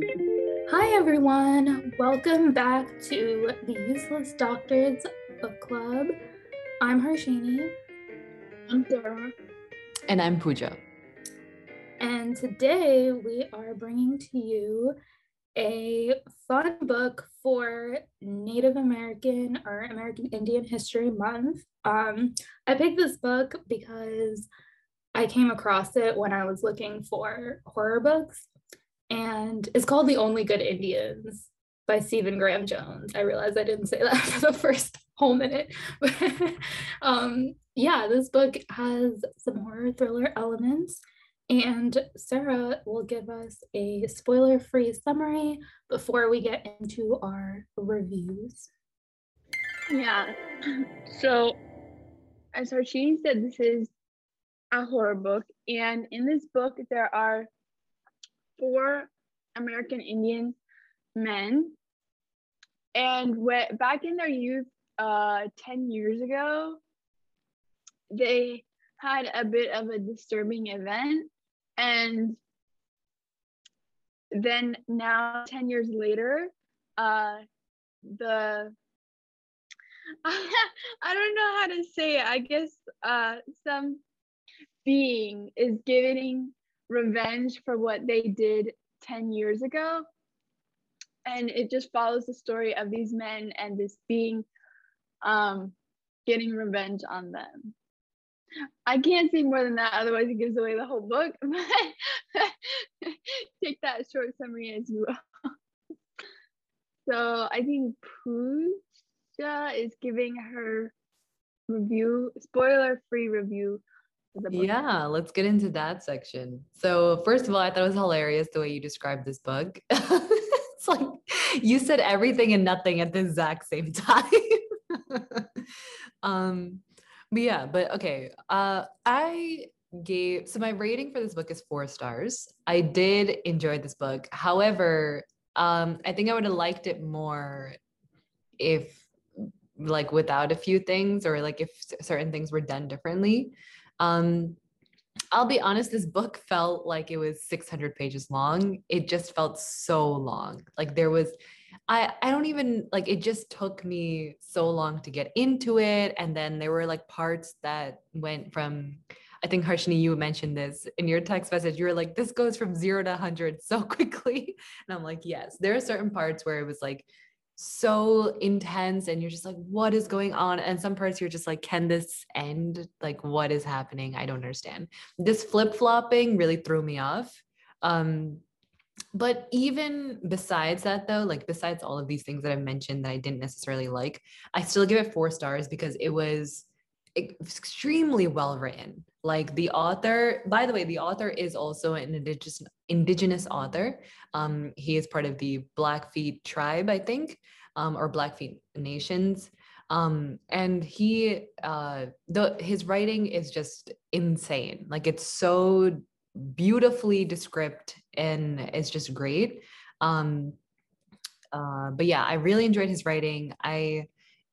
Hi, everyone. Welcome back to the Useless Doctors Book Club. I'm Harshini. I'm Sarah. And I'm Pooja. And today we are bringing to you a fun book for Native American or American Indian History Month. Um, I picked this book because I came across it when I was looking for horror books and it's called The Only Good Indians by Stephen Graham Jones. I realized I didn't say that for the first whole minute. But um, yeah, this book has some horror thriller elements. And Sarah will give us a spoiler free summary before we get into our reviews. Yeah. So, as Harshini said, this is a horror book. And in this book, there are four American Indian men. And when, back in their youth, uh, 10 years ago, they had a bit of a disturbing event. And then now, 10 years later, uh, the I don't know how to say it. I guess uh, some being is giving revenge for what they did 10 years ago. And it just follows the story of these men and this being um, getting revenge on them. I can't say more than that, otherwise, it gives away the whole book. Take that short summary as you will. so I think Pooja is giving her review, spoiler free review yeah, let's get into that section. So, first of all, I thought it was hilarious the way you described this book. it's like you said everything and nothing at the exact same time. um, but yeah, but okay. Uh, I gave so my rating for this book is four stars. I did enjoy this book. However, um, I think I would have liked it more if like without a few things or like if certain things were done differently. Um, I'll be honest, this book felt like it was 600 pages long. It just felt so long. Like there was, I, I don't even like it just took me so long to get into it. And then there were like parts that went from, I think Harshini, you mentioned this in your text message. You were like, this goes from zero to 100 so quickly. And I'm like, yes, there are certain parts where it was like, so intense and you're just like what is going on? And some parts you're just like can this end? Like what is happening? I don't understand. This flip-flopping really threw me off um but even besides that though like besides all of these things that i mentioned that i didn't necessarily like i still give it four stars because it was extremely well written like the author by the way the author is also an indigenous indigenous author. Um, he is part of the blackfeet tribe i think um, or blackfeet nations. Um, and he uh, the his writing is just insane. Like it's so beautifully descript and it's just great. Um, uh, but yeah i really enjoyed his writing. I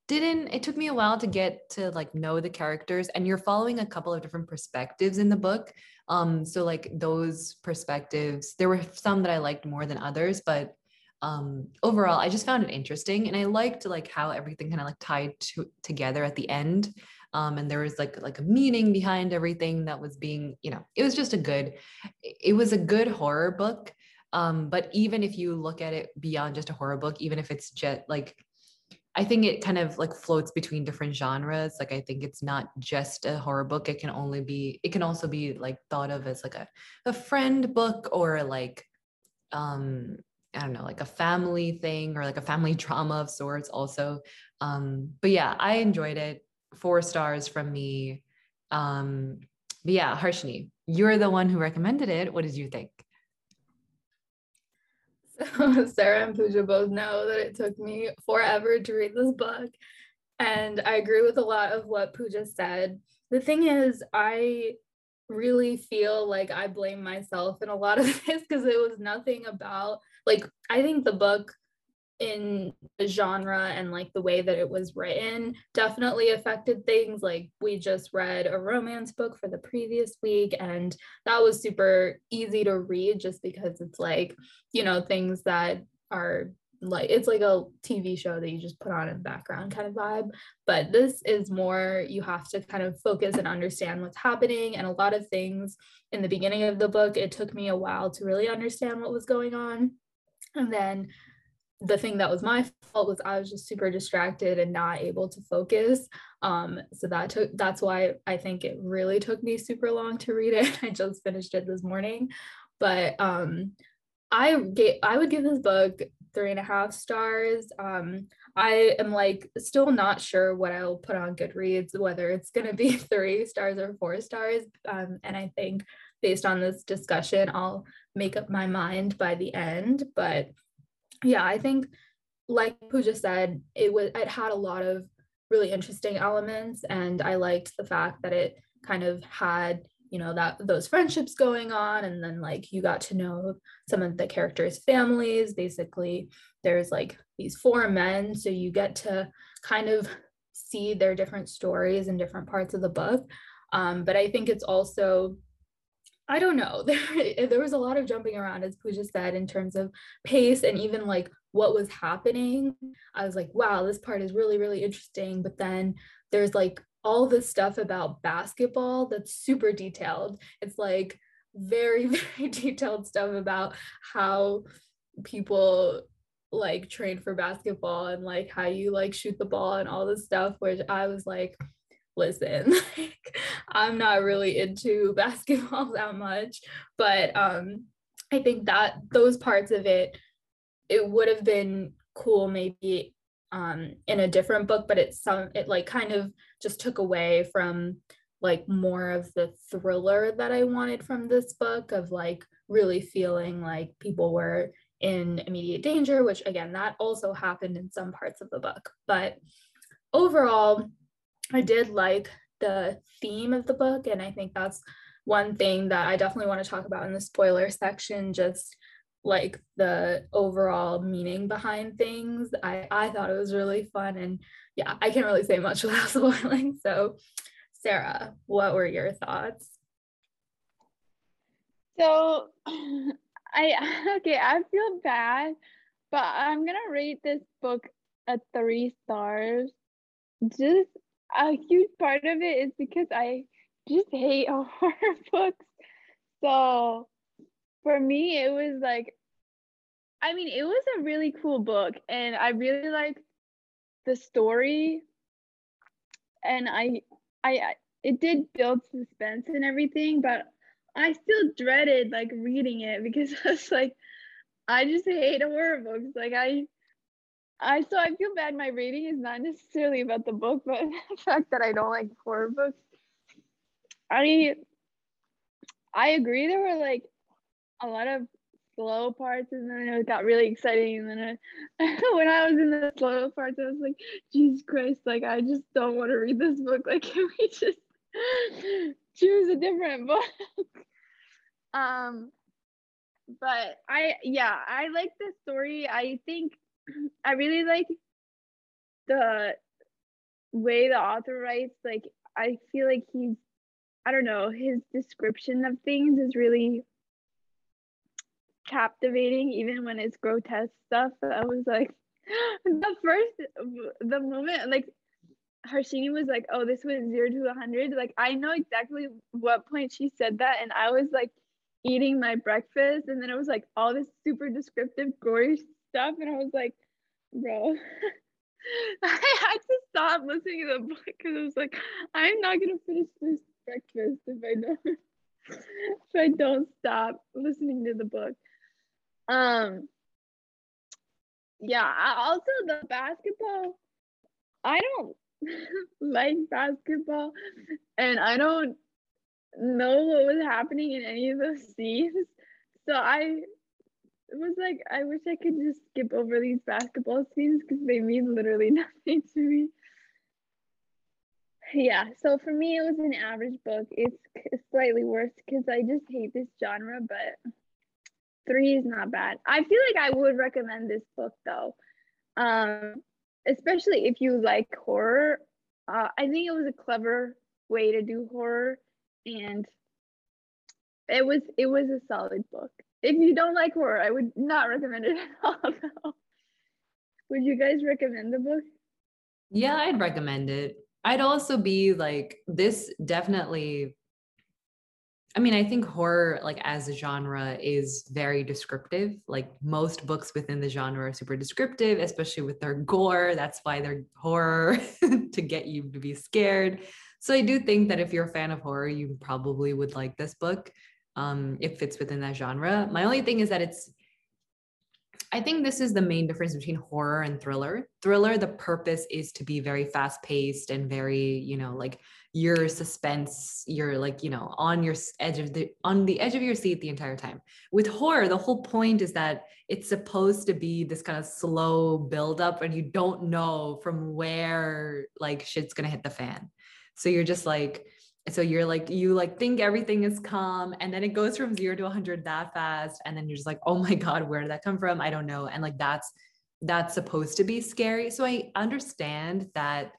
didn't it took me a while to get to like know the characters and you're following a couple of different perspectives in the book um so like those perspectives there were some that i liked more than others but um overall i just found it interesting and i liked like how everything kind of like tied to, together at the end um and there was like like a meaning behind everything that was being you know it was just a good it was a good horror book um but even if you look at it beyond just a horror book even if it's just like I think it kind of like floats between different genres. Like I think it's not just a horror book. It can only be, it can also be like thought of as like a, a friend book or like um I don't know, like a family thing or like a family drama of sorts also. Um, but yeah, I enjoyed it. Four stars from me. Um, but yeah, Harshini, you're the one who recommended it. What did you think? So Sarah and Pooja both know that it took me forever to read this book. And I agree with a lot of what Pooja said. The thing is, I really feel like I blame myself in a lot of this because it was nothing about, like, I think the book in the genre and like the way that it was written definitely affected things like we just read a romance book for the previous week and that was super easy to read just because it's like you know things that are like it's like a TV show that you just put on in the background kind of vibe. But this is more you have to kind of focus and understand what's happening. And a lot of things in the beginning of the book, it took me a while to really understand what was going on. And then the thing that was my fault was I was just super distracted and not able to focus. Um, so that took that's why I think it really took me super long to read it. I just finished it this morning. But um I get I would give this book three and a half stars. Um, I am like still not sure what I'll put on Goodreads, whether it's gonna be three stars or four stars. Um, and I think based on this discussion, I'll make up my mind by the end. But yeah, I think like Pooja said, it was it had a lot of really interesting elements, and I liked the fact that it kind of had you know that those friendships going on and then like you got to know some of the characters families. Basically there's like these four men so you get to kind of see their different stories in different parts of the book. Um, but i think it's also i don't know. There, there was a lot of jumping around as pooja said in terms of pace and even like what was happening. I was like wow this part is really really interesting. But then there's like all this stuff about basketball that's super detailed. It's like very, very detailed stuff about how people like train for basketball and like how you like shoot the ball and all this stuff, which I was like, listen, like, I'm not really into basketball that much. But um I think that those parts of it, it would have been cool maybe um in a different book, but it's some it like kind of just took away from like more of the thriller that I wanted from this book of like really feeling like people were in immediate danger, which again, that also happened in some parts of the book. But overall, I did like the theme of the book. And I think that's one thing that I definitely want to talk about in the spoiler section, just like the overall meaning behind things. I, I thought it was really fun and yeah, I can't really say much without spoiling. So, Sarah, what were your thoughts? So, I okay, I feel bad, but I'm gonna rate this book a three stars. Just a huge part of it is because I just hate horror books. So for me, it was like, I mean, it was a really cool book, and I really like the story and I, I it did build suspense and everything but i still dreaded like reading it because i was like i just hate horror books like i i so i feel bad my rating is not necessarily about the book but the fact that i don't like horror books. I i agree there were like a lot of slow parts and then it got really exciting and then I, when i was in the slow parts i was like jesus christ like i just don't want to read this book. Like can we just choose a different book? Um but i yeah i like the story. I think i really like the way the author writes like i feel like he's i don't know his description of things is really captivating even when it's grotesque stuff i was like the first the moment like Harshini was like, "Oh, this was zero to a hundred. Like I know exactly what point she said that, and I was like eating my breakfast, and then it was like all this super descriptive, gory stuff, and I was like, "Bro, I had to stop listening to the book because I was like, I'm not gonna finish this breakfast if I don't if I don't stop listening to the book." Um, yeah, also the basketball, I don't like basketball and I don't know what was happening in any of those scenes. So I was like, I wish I could just skip over these basketball scenes because they mean literally nothing to me. Yeah, so for me, it was an average book. It's slightly worse because I just hate this genre, but three is not bad. I feel like I would recommend this book though. Um, especially if you like horror. Uh, I think it was a clever way to do horror, and it was it was a solid book. If you don't like horror, I would not recommend it at all. Would you guys recommend the book? Yeah, I'd recommend it. I'd also be like, this definitely I mean, I think horror, like as a genre, is very descriptive. Like most books within the genre are super descriptive, especially with their gore. That's why they're horror to get you to be scared. So I do think that if you're a fan of horror, you probably would like this book. Um, it fits within that genre. My only thing is that it's I think this is the main difference between horror and thriller. Thriller, the purpose is to be very fast paced and very, you know, like your suspense, you're like, you know, on your edge of the on the edge of your seat the entire time. With horror, the whole point is that it's supposed to be this kind of slow build up and you don't know from where like shit's gonna hit the fan. So you're just like, so you're like you like think everything is calm and then it goes from 0 to 100 that fast and then you're just like oh my god where did that come from? I don't know. And like that's that's supposed to be scary. So i understand that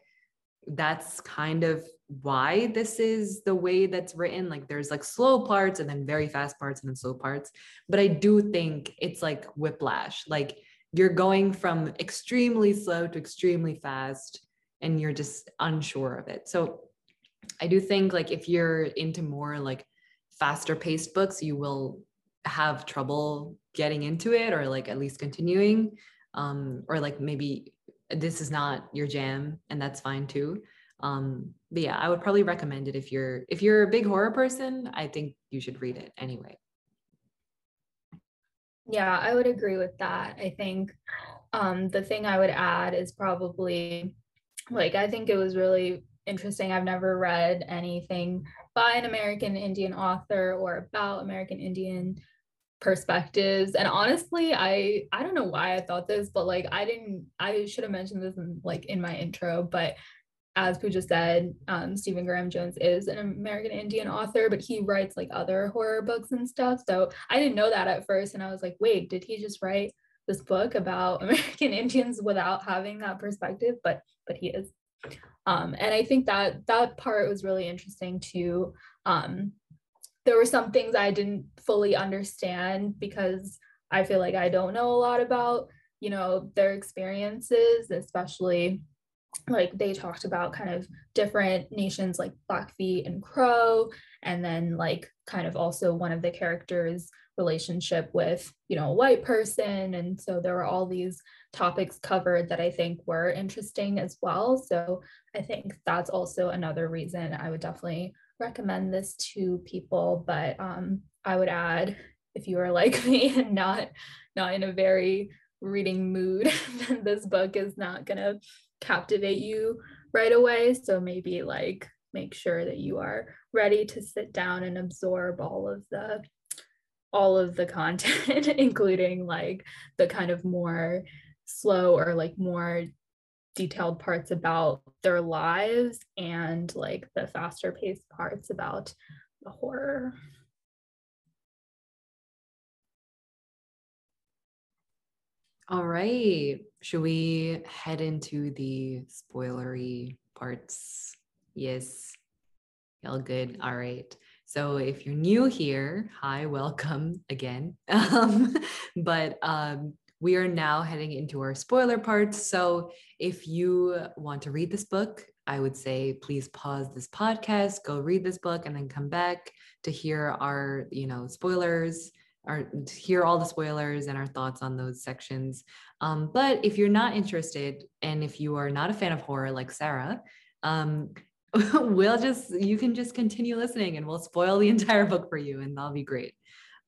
that's kind of why this is the way that's written. Like there's like slow parts and then very fast parts and then slow parts. But i do think it's like whiplash. Like you're going from extremely slow to extremely fast and you're just unsure of it. So I do think like if you're into more like faster paced books, you will have trouble getting into it or like at least continuing. Um, or like maybe this is not your jam and that's fine too. Um, but yeah, I would probably recommend it if you're if you're a big horror person, I think you should read it anyway. Yeah, I would agree with that. I think um, the thing I would add is probably like I think it was really interesting. I've never read anything by an American Indian author or about American Indian perspectives and honestly i i don't know why i thought this but like i didn't i should have mentioned this in like in my intro but as Pooja said, um, Stephen Graham Jones is an American Indian author, but he writes like other horror books and stuff. So I didn't know that at first. And I was like, wait, did he just write this book about American Indians without having that perspective? But but he is. Um, and I think that that part was really interesting too. Um, there were some things I didn't fully understand because I feel like I don't know a lot about, you know, their experiences, especially like they talked about kind of different nations like Blackfeet and Crow, and then like kind of also one of the characters relationship with you know a white person. And so there were all these topics covered that i think were interesting as well. So i think that's also another reason i would definitely recommend this to people. But um, i would add if you are like me and not not in a very reading mood then this book is not going to captivate you right away. So maybe like make sure that you are ready to sit down and absorb all of the all of the content, including like the kind of more slow or like more detailed parts about their lives and like the faster paced parts about the horror. All right. Should we head into the spoilery parts? Yes. All good. All right. So if you're new here, hi, welcome again. Um, but um, we are now heading into our spoiler parts. So if you want to read this book, I would say please pause this podcast, go read this book, and then come back to hear our, you know, spoilers, or hear all the spoilers and our thoughts on those sections. Um, but if you're not interested, and if you are not a fan of horror like Sarah, um, we'll just you can just continue listening and we'll spoil the entire book for you and that'll be great.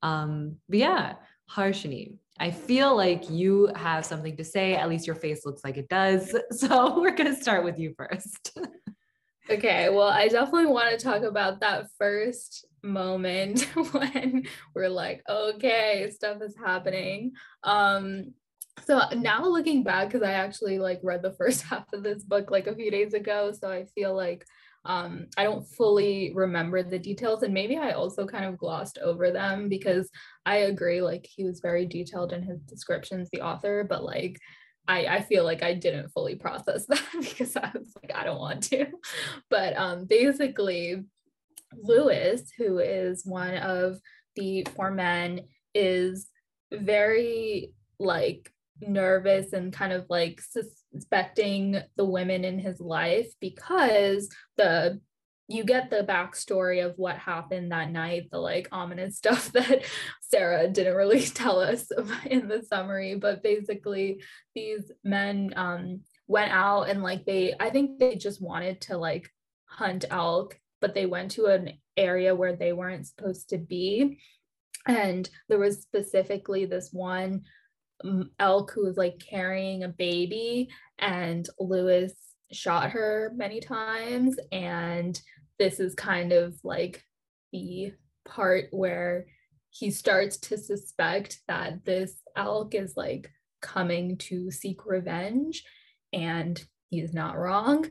Um but yeah harshini i feel like you have something to say. At least your face looks like it does. So we're going to start with you first. Okay well i definitely want to talk about that first moment when we're like okay stuff is happening. Um so now looking back because i actually like read the first half of this book like a few days ago so i feel like um, i don't fully remember the details and maybe i also kind of glossed over them because i agree like he was very detailed in his descriptions the author but like I, I feel like I didn't fully process that because I was like, I don't want to. But um, basically, Lewis, who is one of the four men, is very like nervous and kind of like suspecting the women in his life because the you get the backstory of what happened that night, the like ominous stuff that Sarah didn't really tell us in the summary. But basically, these men um, went out and like they, I think they just wanted to like hunt elk, but they went to an area where they weren't supposed to be. And there was specifically this one elk who was like carrying a baby, and Lewis shot her many times and this is kind of like the part where he starts to suspect that this elk is like coming to seek revenge and he's not wrong.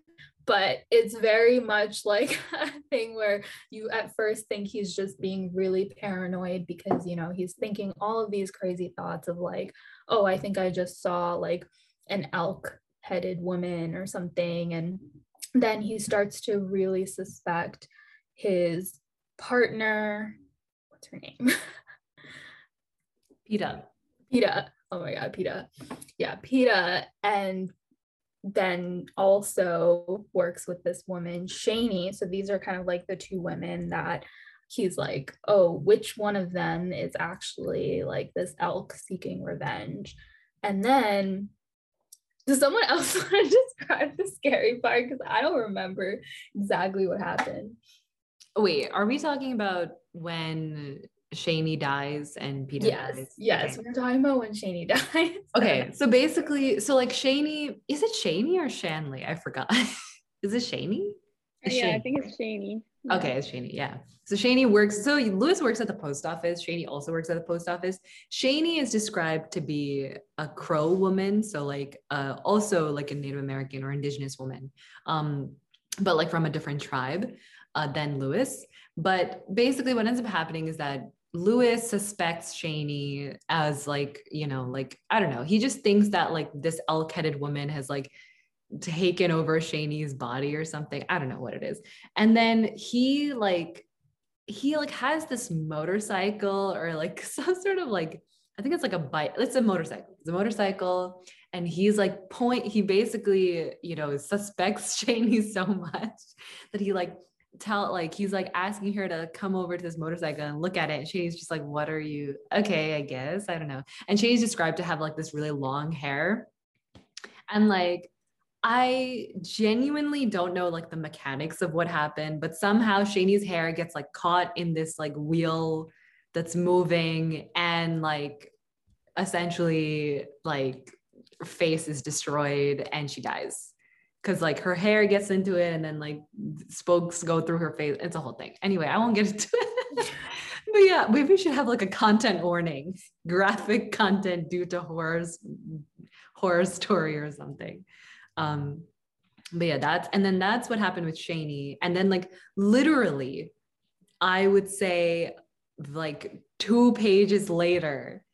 But it's very much like a thing where you at first think he's just being really paranoid because you know he's thinking all of these crazy thoughts of like oh i think i just saw like an elk headed woman or something and then he starts to really suspect his partner. What's her name? Peta. Peta. Oh my God, Peta. Yeah, Peta. And then also works with this woman, Shani. So these are kind of like the two women that he's like, oh, which one of them is actually like this elk seeking revenge? And then does someone else want to describe the scary part? Because I don't remember exactly what happened. Wait, are we talking about when Shani dies and Peter yes, dies? Yes, okay. we're talking about when Shani dies. okay, so basically, so like Shani, is it Shani or Shanley? I forgot. is it Shani? yeah, I think it's Shani. Yeah. Okay, it's Shani. Yeah. So Shani works. So Lewis works at the post office. Shani also works at the post office. Shani is described to be a Crow woman, so like uh, also like a Native American or Indigenous woman, um, but like from a different tribe uh, than Lewis. But basically, what ends up happening is that Lewis suspects Shani as like you know like I don't know. He just thinks that like this elk-headed woman has like taken over Shani's body or something. I don't know what it is. And then he like he like has this motorcycle or like some sort of like I think it's like a bike. It's a motorcycle. It's a motorcycle. And he's like point, he basically, you know, suspects Shani so much that he like tell like he's like asking her to come over to this motorcycle and look at it. And Shani's just like, what are you? Okay, I guess. I don't know. And Shani's described to have like this really long hair. And like I genuinely don't know like the mechanics of what happened, but somehow Shani's hair gets like caught in this like wheel that's moving and like essentially like face is destroyed and she dies because like her hair gets into it and then like spokes go through her face. It's a whole thing. Anyway, I won't get into it. but yeah, maybe we should have like a content warning, graphic content due to horrors, horror story or something. Um, but yeah, that's and then that's what happened with Shani. And then like literally, I would say like two pages later,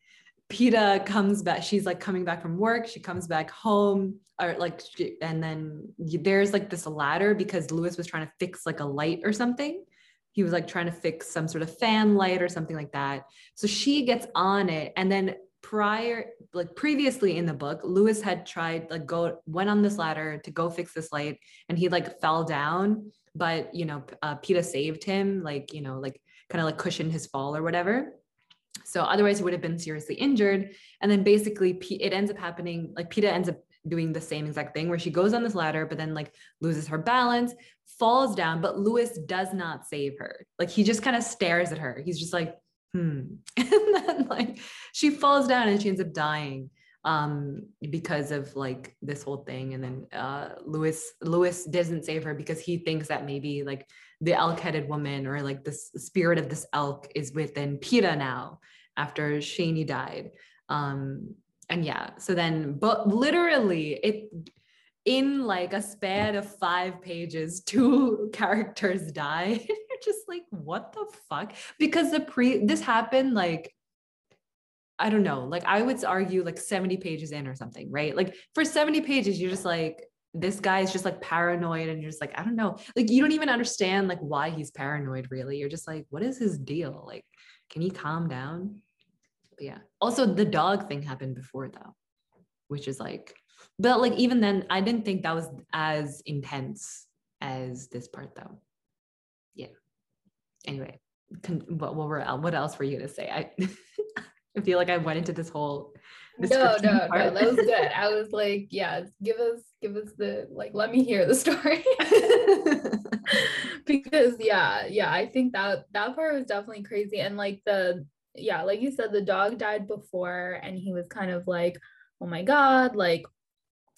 Peta comes back. She's like coming back from work. She comes back home, or like, and then there's like this ladder because Lewis was trying to fix like a light or something. He was like trying to fix some sort of fan light or something like that. So she gets on it, and then prior like previously in the book lewis had tried like go went on this ladder to go fix this light and he like fell down but you know uh, saved him like you know like kind of like cushioned his fall or whatever. So otherwise he would have been seriously injured. And then basically P- it ends up happening like Peta ends up doing the same exact thing where she goes on this ladder but then like loses her balance falls down but lewis does not save her. Like he just kind of stares at her. He's just like hmm. And then like she falls down and she ends up dying um because of like this whole thing. And then uh lewis lewis doesn't save her because he thinks that maybe like the elk-headed woman or like the spirit of this elk is within Peta now after Shani died. Um and yeah so then but literally it in like a span of five pages two characters die just like, what the fuck? Because the pre this happened like I don't know, like I would argue like 70 pages in or something, right? Like for 70 pages, you're just like, this guy is just like paranoid and you're just like, I don't know. Like you don't even understand like why he's paranoid really. You're just like, what is his deal? Like, can he calm down? But yeah. Also the dog thing happened before though, which is like, but like even then, I didn't think that was as intense as this part though. Anyway, what, what were what else were you gonna say? I I feel like I went into this whole no no part. no that was good i was like yeah give us give us the like let me hear the story because yeah yeah i think that that part was definitely crazy and like the yeah like you said the dog died before and he was kind of like oh my god like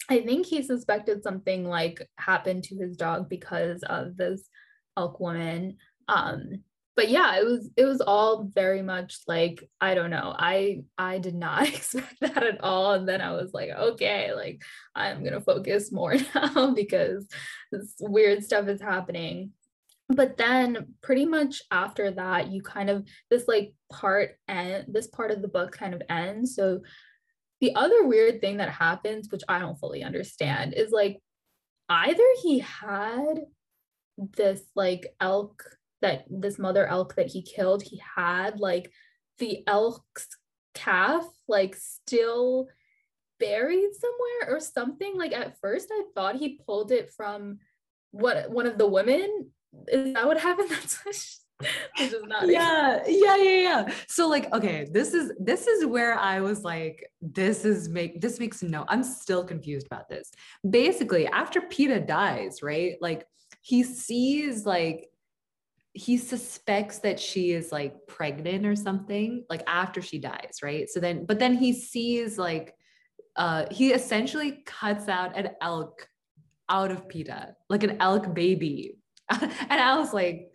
i think he suspected something like happened to his dog because of this elk woman um but yeah it was it was all very much like i don't know i i did not expect that at all. And then i was like okay like i'm gonna focus more now because this weird stuff is happening. But then pretty much after that you kind of this like part and this part of the book kind of ends. So the other weird thing that happens which i don't fully understand is like either he had this like elk that this mother elk that he killed, he had like the elk's calf like still buried somewhere or something. Like at first I thought he pulled it from what one of the women. Is that what happened? That's which is not yeah yeah yeah yeah so like okay this is this is where i was like this is make this makes no i'm still confused about this basically after Peta dies right like he sees like he suspects that she is like pregnant or something like after she dies right? So then but then he sees like uh he essentially cuts out an elk out of Peta like an elk baby. And i was like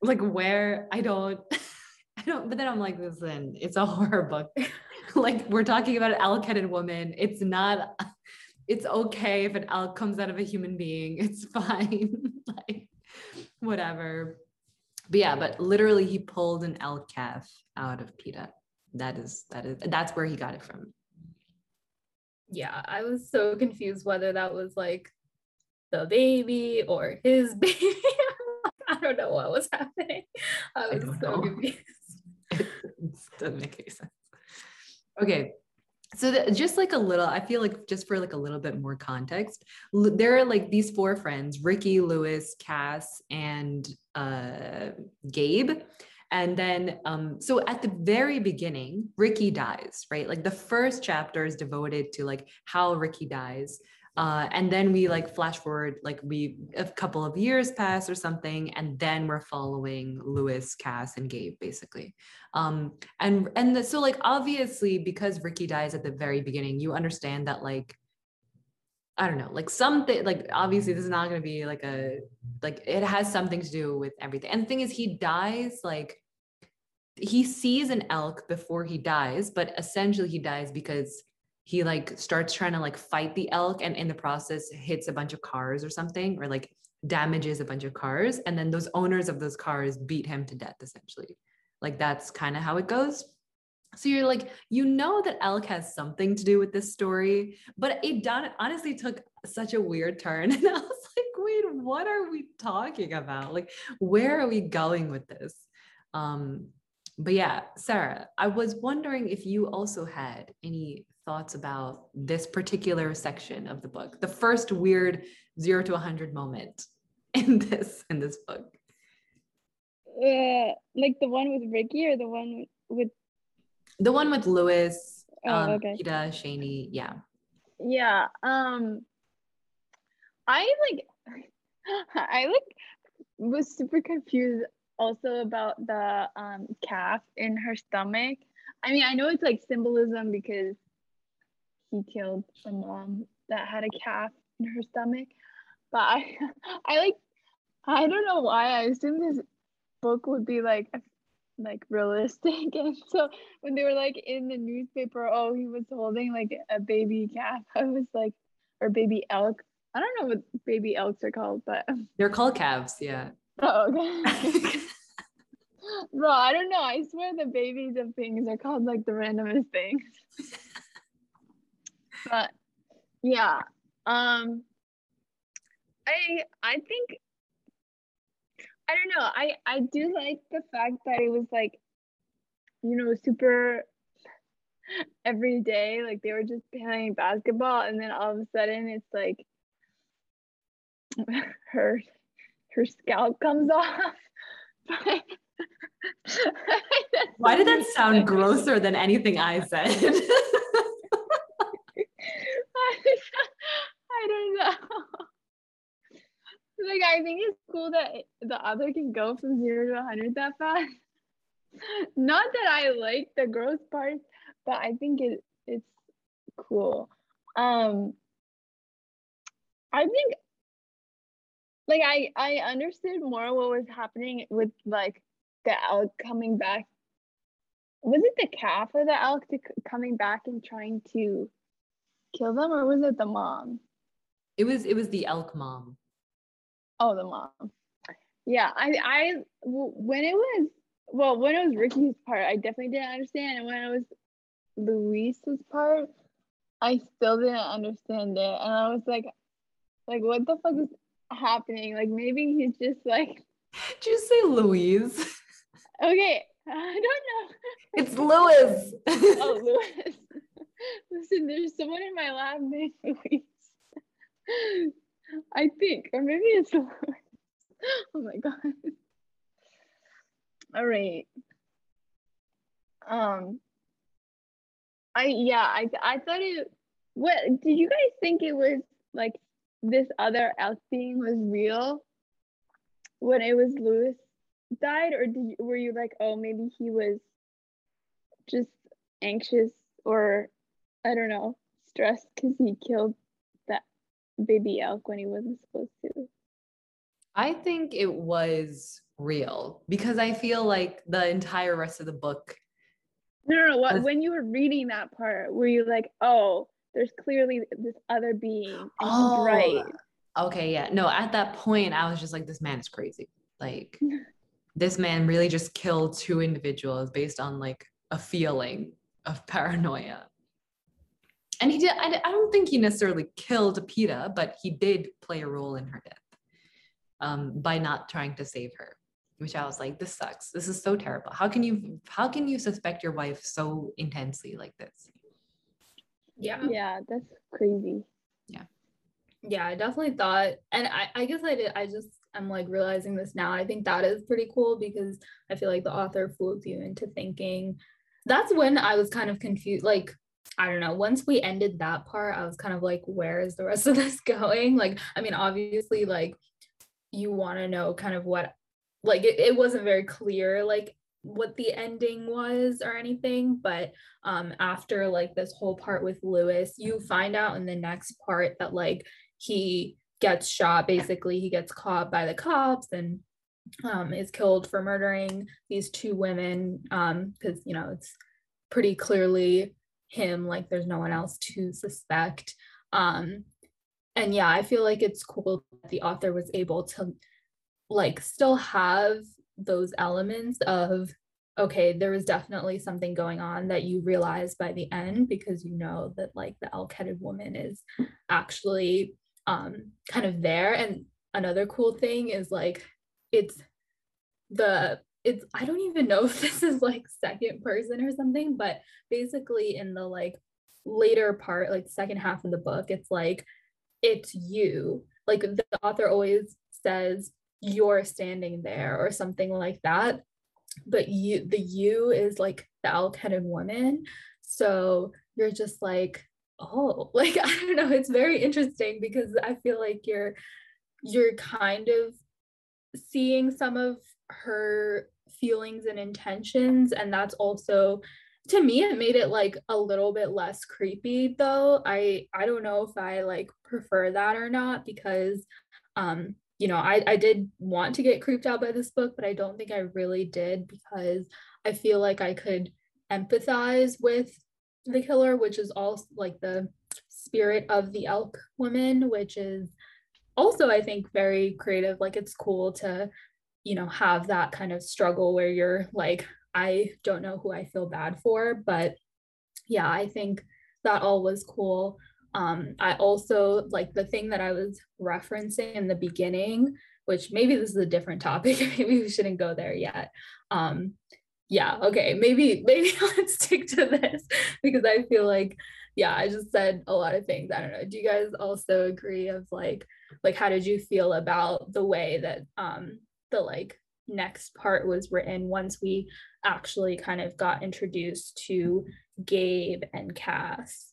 like where i don't i don't but then i'm like listen it's a horror book. Like we're talking about an elk-headed woman. It's not it's okay if an elk comes out of a human being. It's fine. Like whatever but yeah, but literally he pulled an elk calf out of Peta. That is that is that's where he got it from. Yeah, I was so confused whether that was like the baby or his baby. I don't know what was happening. I was I so know. confused. it doesn't make any sense. Okay, so just like a little i feel like just for like a little bit more context there are like these four friends ricky lewis cass and uh, gabe. And then um, so at the very beginning ricky dies right? Like the first chapter is devoted to like how ricky dies uh, and then we like flash forward, like we a couple of years pass or something, and then we're following Lewis, Cass, and Gabe basically. Um, and and the, so like obviously because Ricky dies at the very beginning, you understand that like I don't know, like something like obviously this is not going to be like a like it has something to do with everything. And the thing is, he dies like he sees an elk before he dies, but essentially he dies because he like starts trying to like fight the elk and in the process hits a bunch of cars or something or like damages a bunch of cars and then those owners of those cars beat him to death essentially. Like that's kind of how it goes. So you're like you know that elk has something to do with this story but it done honestly took such a weird turn and i was like wait what are we talking about? Like where are we going with this? Um but yeah sarah i was wondering if you also had any thoughts about this particular section of the book the first weird 0 to 100 moment in this in this book? Uh, like the one with ricky or the one with the one with lewis oh, um okay. Peta, Shani, yeah. Yeah um i like i like was super confused also about the um calf in her stomach. I mean i know it's like symbolism because he killed a mom that had a calf in her stomach. But I, I like, I don't know why I assumed this book would be like, like realistic. And so when they were like in the newspaper, oh, he was holding like a baby calf. I was like, or baby elk. I don't know what baby elks are called, but they're called calves. Yeah. Oh, okay. Bro, I don't know. I swear the babies of things are called like the randomest things. But yeah. Um I I think I don't know. I I do like the fact that it was like you know super every day like they were just playing basketball and then all of a sudden it's like her her scalp comes off why did that sound grosser than anything i said i don't know like i think it's cool that the other can go from zero to 100 that fast not that i like the gross part, but I think it it's cool. Um I think like I I understood more what was happening with like the elk coming back. Was it the calf or the elk to, coming back and trying to kill them, or was it the mom? It was it was the elk mom. Oh, the mom. Yeah, I I when it was well when it was Ricky's part, I definitely didn't understand, and when it was Luis's part, I still didn't understand it. And I was like, like, what the fuck is happening? Like maybe he's just like Did you say Louise? Okay, I don't know. It's Lewis. oh, Lewis. Listen, there's someone in my lab named Louise. I think, or maybe it's. Oh my god. All right. Um, I yeah, I I thought it. What did you guys think it was like? This other elk being was real when it was Lewis died, or did you, were you like, oh, maybe he was just anxious or I don't know, stressed because he killed baby elk when he wasn't supposed to? I think it was real because I feel like the entire rest of the book no, no, no. What, when you were reading that part, were you like, oh, there's clearly this other being and oh, right? Okay, yeah. No, at that point, I was just like, this man is crazy. Like, this man really just killed two individuals based on like a feeling of paranoia. And he did, I, I don't think he necessarily killed Peta, but he did play a role in her death um, by not trying to save her which I was like, this sucks. This is so terrible. How can you how can you suspect your wife so intensely like this? Yeah. Yeah, that's crazy. Yeah. Yeah, I definitely thought, and I, I guess I did, I just I'm like realizing this now. I think that is pretty cool because I feel like the author fools you into thinking that's when I was kind of confused. Like, I don't know, once we ended that part, I was kind of like, where is the rest of this going? Like, I mean, obviously, like you want to know kind of what like it, it wasn't very clear like what the ending was or anything but um after like this whole part with lewis you find out in the next part that like he gets shot basically he gets caught by the cops and um is killed for murdering these two women um because you know it's pretty clearly him like there's no one else to suspect. Um and yeah i feel like it's cool that the author was able to like still have those elements of okay there was definitely something going on that you realize by the end because you know that like the elk-headed woman is actually um kind of there. And another cool thing is like it's the it's i don't even know if this is like second person or something but basically in the like later part like second half of the book it's like it's you. Like the author always says you're standing there or something like that. But you the you is like the elk-headed woman. So you're just like oh like i don't know. It's very interesting because i feel like you're you're kind of seeing some of her feelings and intentions and that's also to me it made it like a little bit less creepy though i i don't know if i like prefer that or not because um you know, I, I did want to get creeped out by this book, but I don't think I really did because I feel like I could empathize with the killer, which is also like the spirit of the elk woman, which is also, I think, very creative. Like it's cool to you know, have that kind of struggle where you're like, I don't know who I feel bad for. But yeah, I think that all was cool. Um, I also like the thing that I was referencing in the beginning, which maybe this is a different topic. maybe we shouldn't go there yet. Um, yeah, okay, maybe maybe let's stick to this because I feel like yeah, I just said a lot of things. I don't know. Do you guys also agree of like like how did you feel about the way that um the like next part was written once we actually kind of got introduced to Gabe and Cass?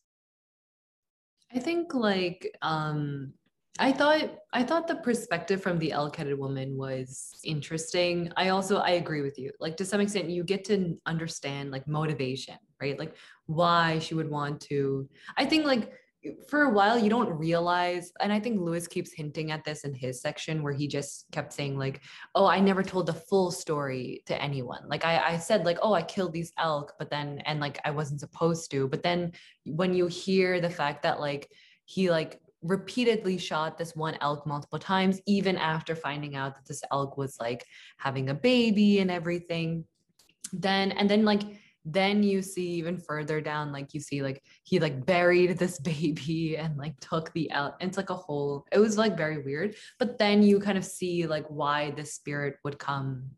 I think like um I thought I thought the perspective from the elk-headed woman was interesting. I also I agree with you. Like to some extent you get to understand like motivation, right? Like why she would want to. I think like for a while you don't realize and i think lewis keeps hinting at this in his section where he just kept saying like oh i never told the full story to anyone. Like i, I said like oh i killed these elk but then and like i wasn't supposed to. But then when you hear the fact that like he like repeatedly shot this one elk multiple times even after finding out that this elk was like having a baby and everything then and then like then you see even further down like you see like he like buried this baby and like took the out it's like a whole it was like very weird. But then you kind of see like why the spirit would come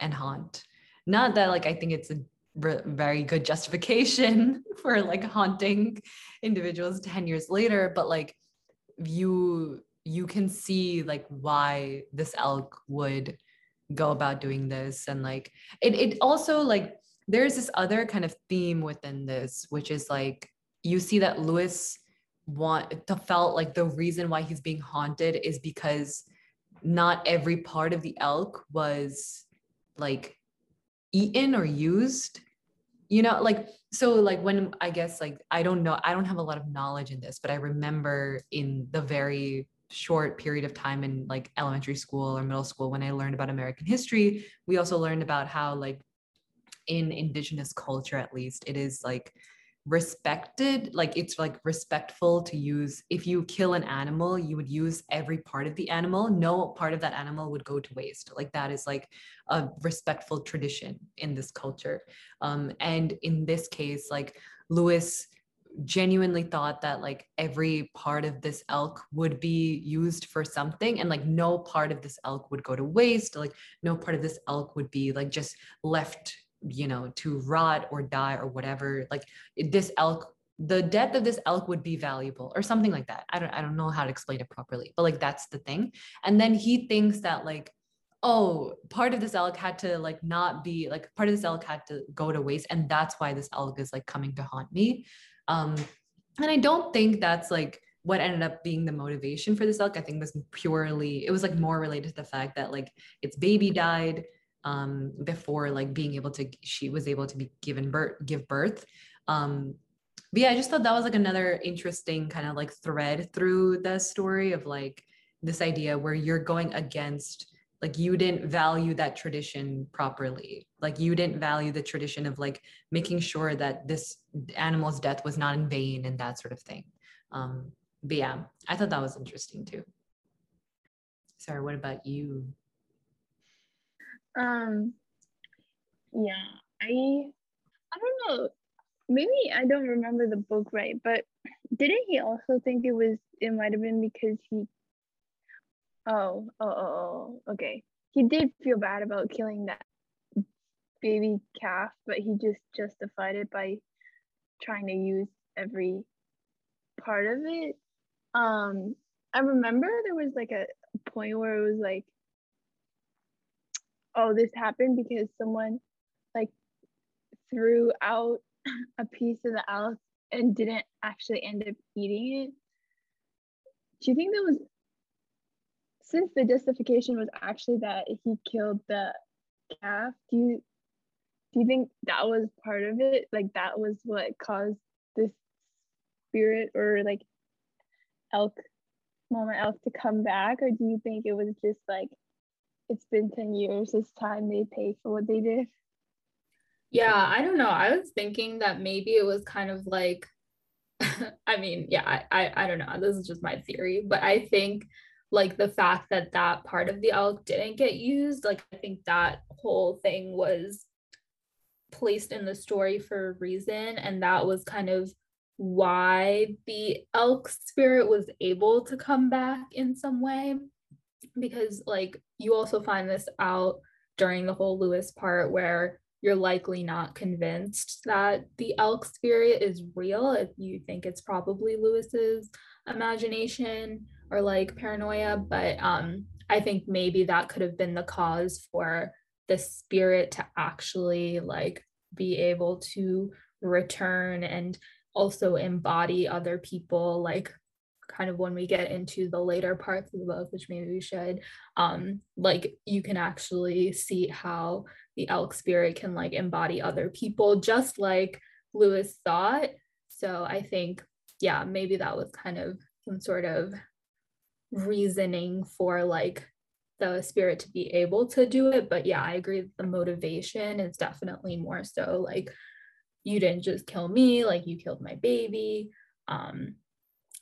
and haunt. Not that like i think it's a re- very good justification for like haunting individuals 10 years later but like you you can see like why this elk would go about doing this. And like it it also like there's this other kind of theme within this, which is like you see that Lewis want to felt like the reason why he's being haunted is because not every part of the elk was like eaten or used you know like so like when i guess like i don't know i don't have a lot of knowledge in this but i remember in the very short period of time in like elementary school or middle school when i learned about american history we also learned about how like in indigenous culture at least it is like respected like it's like respectful to use if you kill an animal you would use every part of the animal. No part of that animal would go to waste. Like that is like a respectful tradition in this culture. Um, and in this case like lewis genuinely thought that like every part of this elk would be used for something and like no part of this elk would go to waste. Like no part of this elk would be like just left you know to rot or die or whatever like this elk the death of this elk would be valuable or something like that. I don't i don't know how to explain it properly but like that's the thing. And then he thinks that like oh part of this elk had to like not be like part of this elk had to go to waste and that's why this elk is like coming to haunt me. Um and i don't think that's like what ended up being the motivation for this elk. I think was purely it was like more related to the fact that like its baby died um, before like being able to she was able to be given birth give birth. Um, but yeah i just thought that was like another interesting kind of like thread through the story of like this idea where you're going against like you didn't value that tradition properly. Like you didn't value the tradition of like making sure that this animal's death was not in vain and that sort of thing. Um but yeah i thought that was interesting too. Sorry what about you um, yeah, I I don't know. Maybe I don't remember the book right, but didn't he also think it was it might have been because he oh, oh, oh, oh, okay. He did feel bad about killing that baby calf, but he just justified it by trying to use every part of it. Um, I remember there was like a point where it was like oh, this happened because someone like threw out a piece of the elk and didn't actually end up eating it. Do you think that was since the justification was actually that he killed the calf? Do you do you think that was part of it? Like that was what caused this spirit or like elk mama elk to come back, or do you think it was just like it's been 10 years it's time they pay for what they did. Yeah i don't know. I was thinking that maybe it was kind of like i mean yeah I, I i don't know. This is just my theory but i think like the fact that that part of the elk didn't get used like i think that whole thing was placed in the story for a reason and that was kind of why the elk spirit was able to come back in some way because like you also find this out during the whole lewis part where you're likely not convinced that the elk spirit is real if you think it's probably lewis's imagination or like paranoia but um i think maybe that could have been the cause for the spirit to actually like be able to return and also embody other people like kind of when we get into the later parts of the book which maybe we should um like you can actually see how the elk spirit can like embody other people just like lewis thought. So i think yeah maybe that was kind of some sort of reasoning for like the spirit to be able to do it. But yeah i agree the motivation is definitely more so like you didn't just kill me like you killed my baby. Um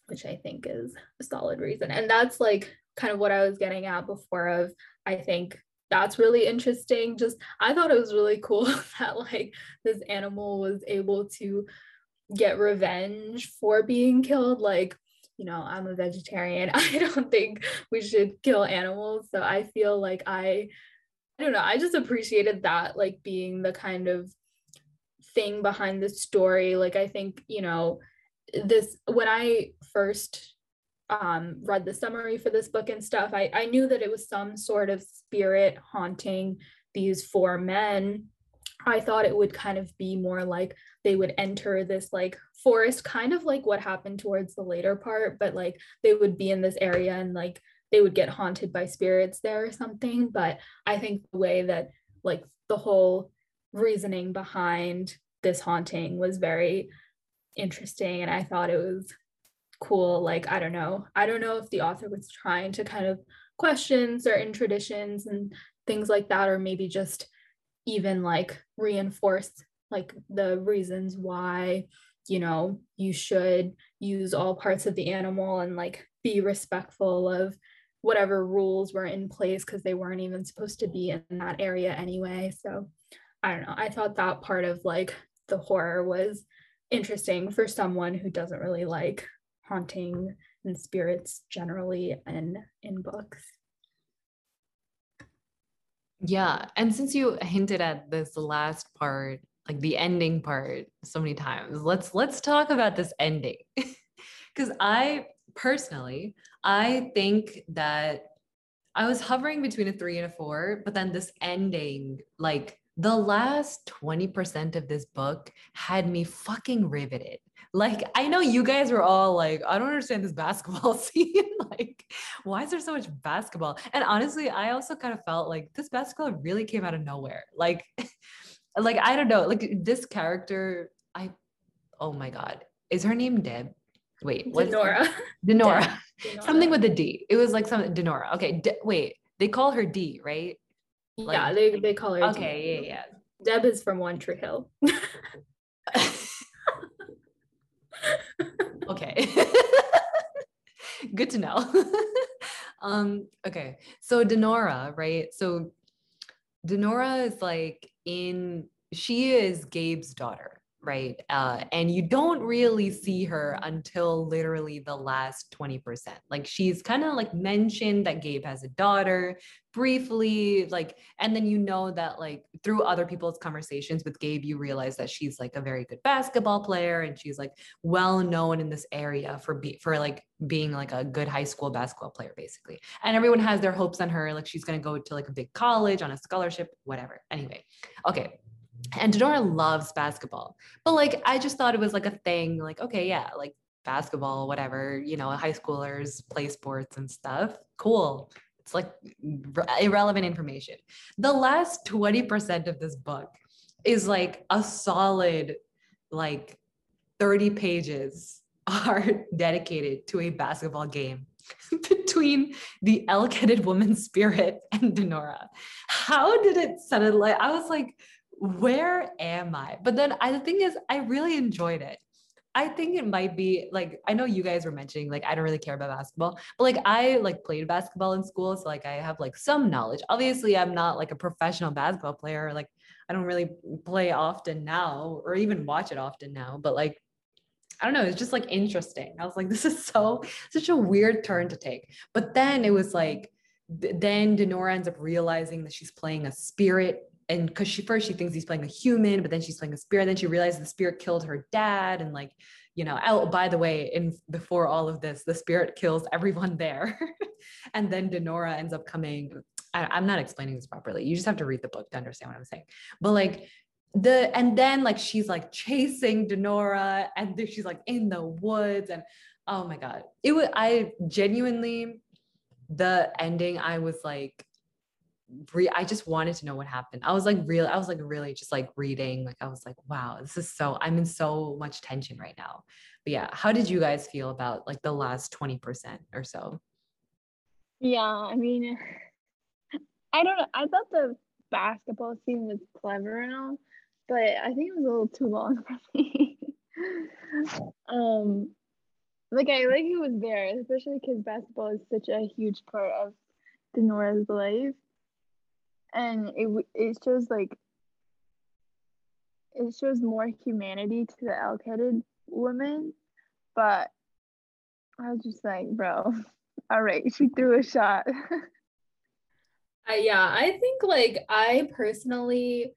which i think is a solid reason and that's like kind of what i was getting at before of i think that's really interesting just i thought it was really cool that like this animal was able to get revenge for being killed like you know, I'm a vegetarian. I don't think we should kill animals. So I feel like I, I don't know, I just appreciated that, like being the kind of thing behind the story. Like, I think, you know, this, when I first um, read the summary for this book and stuff, I, I knew that it was some sort of spirit haunting these four men. I thought it would kind of be more like they would enter this like forest, kind of like what happened towards the later part, but like they would be in this area and like they would get haunted by spirits there or something. But I think the way that like the whole reasoning behind this haunting was very interesting and I thought it was cool. Like, I don't know. I don't know if the author was trying to kind of question certain traditions and things like that, or maybe just even like reinforce like the reasons why you know you should use all parts of the animal and like be respectful of whatever rules were in place because they weren't even supposed to be in that area anyway so i don't know i thought that part of like the horror was interesting for someone who doesn't really like haunting and spirits generally and in books yeah and since you hinted at this last part like the ending part so many times. Let's let's talk about this ending. Cuz I personally, I think that I was hovering between a 3 and a 4, but then this ending like the last 20% of this book had me fucking riveted. Like, I know you guys were all like, I don't understand this basketball scene. like, why is there so much basketball? And honestly, I also kind of felt like this basketball really came out of nowhere. Like, like I don't know, like this character, I oh my god, is her name Deb? Wait, what's Denorah. Denorah. Denorah. Something with a D. It was like something Denorah. Okay, De- wait, they call her D, right? Like, yeah, they they call her. Okay, yeah, yeah. Deb is from One Tree Hill. okay. Good to know. um, okay. So Denorah, right? So Denorah is like in, she is Gabe's daughter, right? Uh, and you don't really see her until literally the last 20%. Like she's kind of like mentioned that Gabe has a daughter briefly, like, and then you know that like through other people's conversations with Gabe, you realize that she's like a very good basketball player and she's like well known in this area for be for like being like a good high school basketball player, basically. And everyone has their hopes on her, like she's gonna go to like a big college on a scholarship, whatever. Anyway, okay and Denorah loves basketball. But like I just thought it was like a thing, like, okay, yeah, like basketball, whatever, you know, high schoolers play sports and stuff. Cool. It's like irrelevant information. The last 20% of this book is like a solid like 30 pages are dedicated to a basketball game between the elk-headed woman spirit and Denorah. How did it suddenly? I was like, where am I? But then I, the thing is, I really enjoyed it. I think it might be like I know you guys were mentioning like I don't really care about basketball, but like I like played basketball in school, so like I have like some knowledge. Obviously, I'm not like a professional basketball player. Like I don't really play often now, or even watch it often now. But like I don't know, it's just like interesting. I was like, this is so such a weird turn to take. But then it was like then Denorah ends up realizing that she's playing a spirit and because she first she thinks he's playing a human but then she's playing a spirit And then she realizes the spirit killed her dad and like you know oh by the way in before all of this the spirit kills everyone there. And then Denorah ends up coming I, am not explaining this properly you just have to read the book to understand what i'm saying. But like the and then like she's like chasing Denorah and she's like in the woods and oh my god. It was i genuinely the ending i was like re- I just wanted to know what happened. I was like real I was like really just like reading like I was like wow, this is so I'm in so much tension right now. But yeah, how did you guys feel about like the last 20% or so? Yeah, I mean I don't know. I thought the basketball scene was clever and all, but I think it was a little too long for me. um like I like it was there, especially because basketball is such a huge part of Denorah's life and it it shows like it shows more humanity to the elk-headed woman but i was just like bro all right she threw a shot. Uh, yeah i think like i personally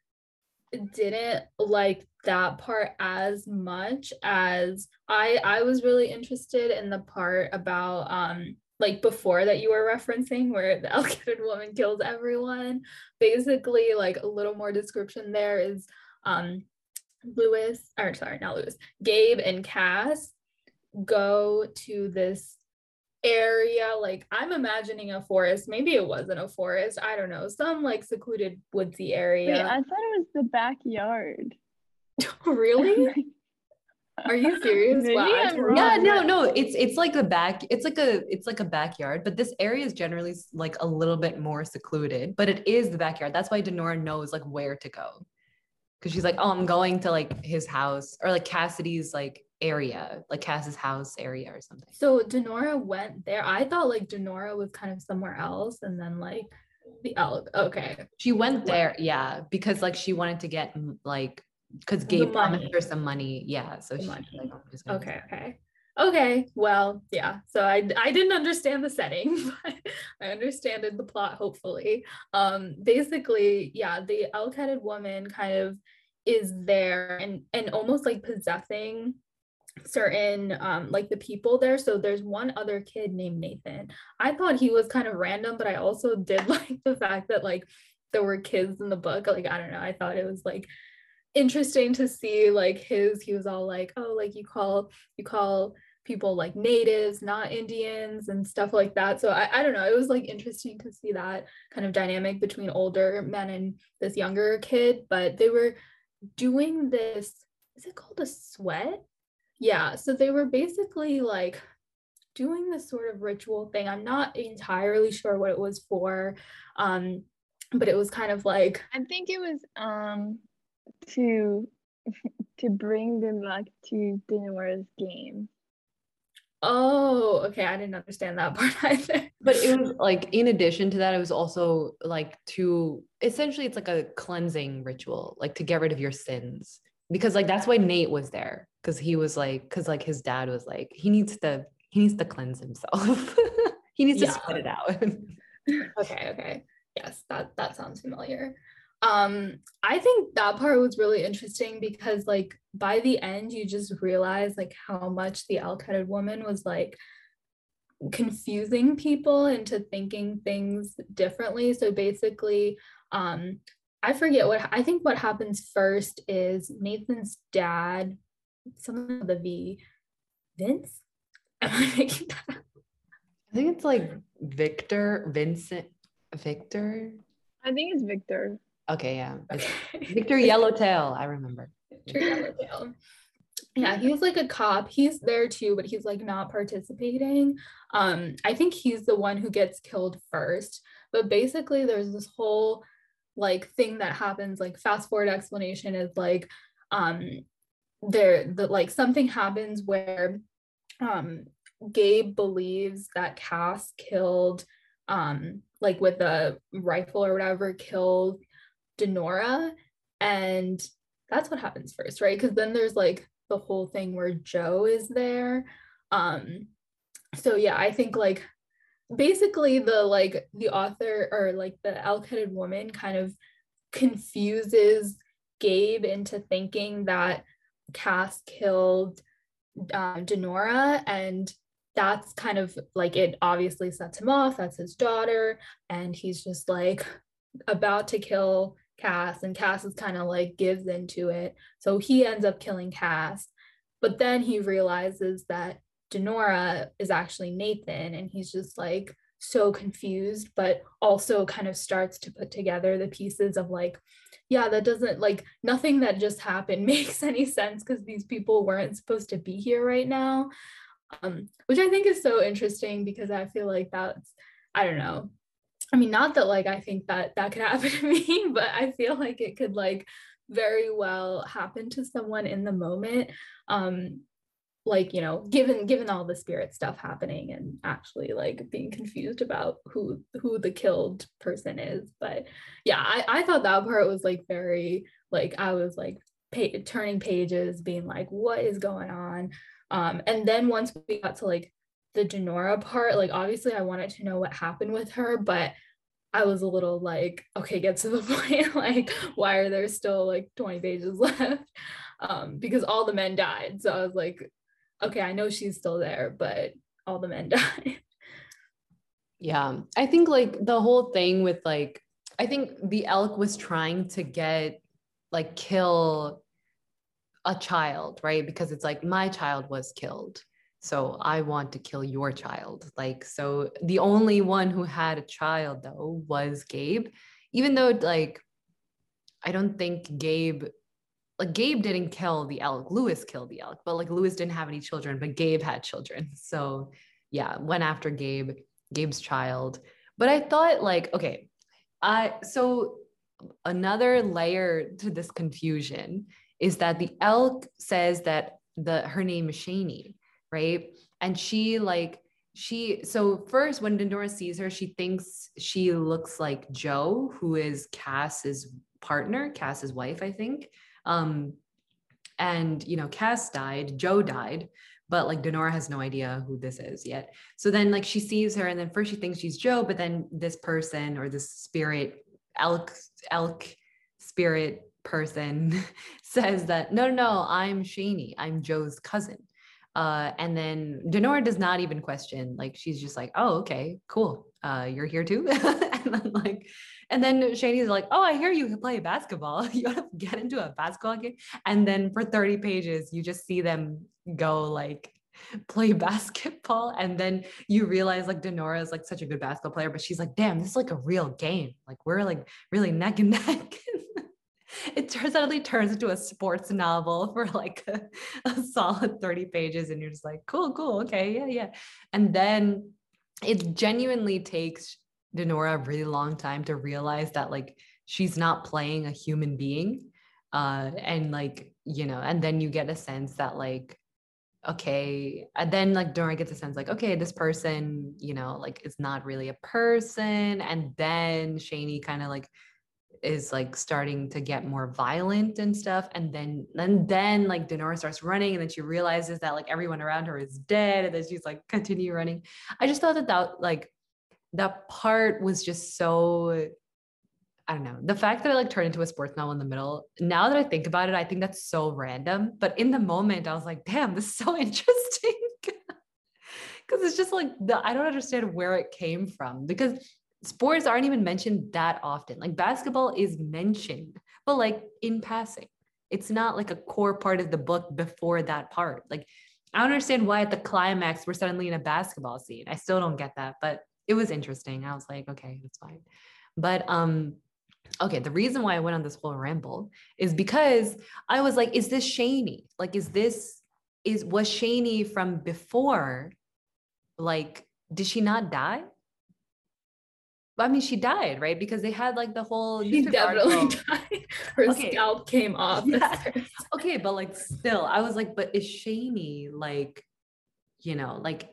didn't like that part as much as i i was really interested in the part about um like before that you were referencing where the elk-headed woman kills everyone. Basically like a little more description there is um lewis or sorry not lewis gabe and cass go to this area like i'm imagining a forest. Maybe it wasn't a forest. I don't know. Some like secluded woodsy area. Wait, i thought it was the backyard. Really Are you serious? wow, yeah, no, no. It's it's like a back. It's like a it's like a backyard, but this area is generally like a little bit more secluded. But it is the backyard. That's why Denorah knows like where to go, because she's like, oh, I'm going to like his house or like Cassidy's like area, like Cass's house area or something. So Denorah went there. I thought like Denorah was kind of somewhere else, and then like the elk. Okay, she went there, yeah, because like she wanted to get like because Gabe promised her some money. Yeah. So she's like, okay, okay. Okay. Well, yeah. So I I didn't understand the setting, but I understood the plot, hopefully. Um, basically, yeah, the elk-headed woman kind of is there and and almost like possessing certain um like the people there so there's one other kid named Nathan I thought he was kind of random but I also did like the fact that like there were kids in the book like I don't know I thought it was like interesting to see like his he was all like oh like you call you call people like natives not indians and stuff like that. So I, I don't know. It was like interesting to see that kind of dynamic between older men and this younger kid but they were doing this is it called a sweat? Yeah so they were basically like doing this sort of ritual thing. I'm not entirely sure what it was for um but it was kind of like i think it was um to to bring them back to Denorah's game. Oh, okay. I didn't understand that part either. But it was like in addition to that, it was also like to essentially it's like a cleansing ritual, like to get rid of your sins. Because like that's why Nate was there. Cause he was like, because like his dad was like, he needs to he needs to cleanse himself. he needs yeah. to sweat it out. okay, okay. Yes, that that sounds familiar um i think that part was really interesting because like by the end you just realize like how much the elk-headed woman was like confusing people into thinking things differently. So basically um i forget what i think what happens first is nathan's dad something with the v vince? Am i making that up? i think it's like victor vincent victor? I think it's victor Okay, yeah. Victor Yellowtail, I remember. Victor Yellowtail. Yeah, he's like a cop. He's there too, but he's like not participating. Um, I think he's the one who gets killed first. But basically, there's this whole like thing that happens. Like fast forward explanation is like, um, there that like something happens where um Gabe believes that Cass killed um like with a rifle or whatever killed Denorah and that's what happens first right? Because then there's like the whole thing where Joe is there. Um so yeah I think like basically the like the author or like the elk-headed woman kind of confuses Gabe into thinking that Cass killed um, Denorah and that's kind of like it obviously sets him off. That's his daughter and he's just like about to kill Cass and Cass is kind of like gives into it. So he ends up killing Cass but then he realizes that Denorah is actually Nathan and he's just like so confused but also kind of starts to put together the pieces of like yeah that doesn't like nothing that just happened makes any sense because these people weren't supposed to be here right now. Um, which i think is so interesting because i feel like that's i don't know i mean not that like i think that that could happen to me but i feel like it could like very well happen to someone in the moment um like you know given given all the spirit stuff happening and actually like being confused about who who the killed person is. But yeah i i thought that part was like very like i was like pa- turning pages being like what is going on? Um and then once we got to like the Denorah part like obviously i wanted to know what happened with her but I was a little like, okay, get to the point. like, why are there still like 20 pages left? Um, because all the men died. So I was like, okay, I know she's still there, but all the men died. Yeah. I think like the whole thing with like, I think the elk was trying to get like kill a child, right? Because it's like my child was killed. So I want to kill your child. Like, so the only one who had a child though was Gabe, even though like I don't think Gabe like Gabe didn't kill the elk. Lewis killed the elk, but like Lewis didn't have any children, but Gabe had children. So yeah, went after Gabe, Gabe's child. But I thought like, okay, I so another layer to this confusion is that the elk says that the her name is Shaney, right? And she like she so first when Denorah sees her, she thinks she looks like Joe, who is Cass's partner, Cass's wife, I think. Um, and you know, Cass died, Joe died, but like Denorah has no idea who this is yet. So then like she sees her, and then first she thinks she's Joe, but then this person or this spirit elk elk spirit person says that no no no I'm Shaney I'm Joe's cousin uh, and then Denorah does not even question like she's just like oh okay cool uh, you're here too and then like and then Shaney's like, oh, I hear you play basketball. You want to get into a basketball game? And then for 30 pages, you just see them go like play basketball. And then you realize like Denorah is like such a good basketball player, but she's like, damn, this is like a real game. Like we're like really neck and neck. it suddenly turns into a sports novel for like a, a, solid 30 pages and you're just like cool cool okay yeah yeah and then it genuinely takes Denorah a really long time to realize that like she's not playing a human being. Uh, and like, you know, and then you get a sense that like, okay, and then like Denorah gets a sense like, okay, this person, you know, like is not really a person. And then Shaney kind of like is like starting to get more violent and stuff and then and then like Denorah starts running and then she realizes that like everyone around her is dead and then she's like continue running I just thought that that like that part was just so I don't know. The fact that I like turned into a sports novel in the middle, now that I think about it, I think that's so random. But in the moment, I was like, damn, this is so interesting. Cause it's just like the I don't understand where it came from because sports aren't even mentioned that often. Like basketball is mentioned, but like in passing. It's not like a core part of the book before that part. Like I don't understand why at the climax we're suddenly in a basketball scene. I still don't get that, but it was interesting. I was like, okay, that's fine. But um, okay, the reason why I went on this whole ramble is because I was like, is this Shaney? Like, is this is was Shaney from before? Like, did she not die? I mean, she died, right? Because they had like the whole. She definitely article. died. Her okay. scalp came off. Yeah. okay, but like still, I was like, but is Shaney like, you know, like,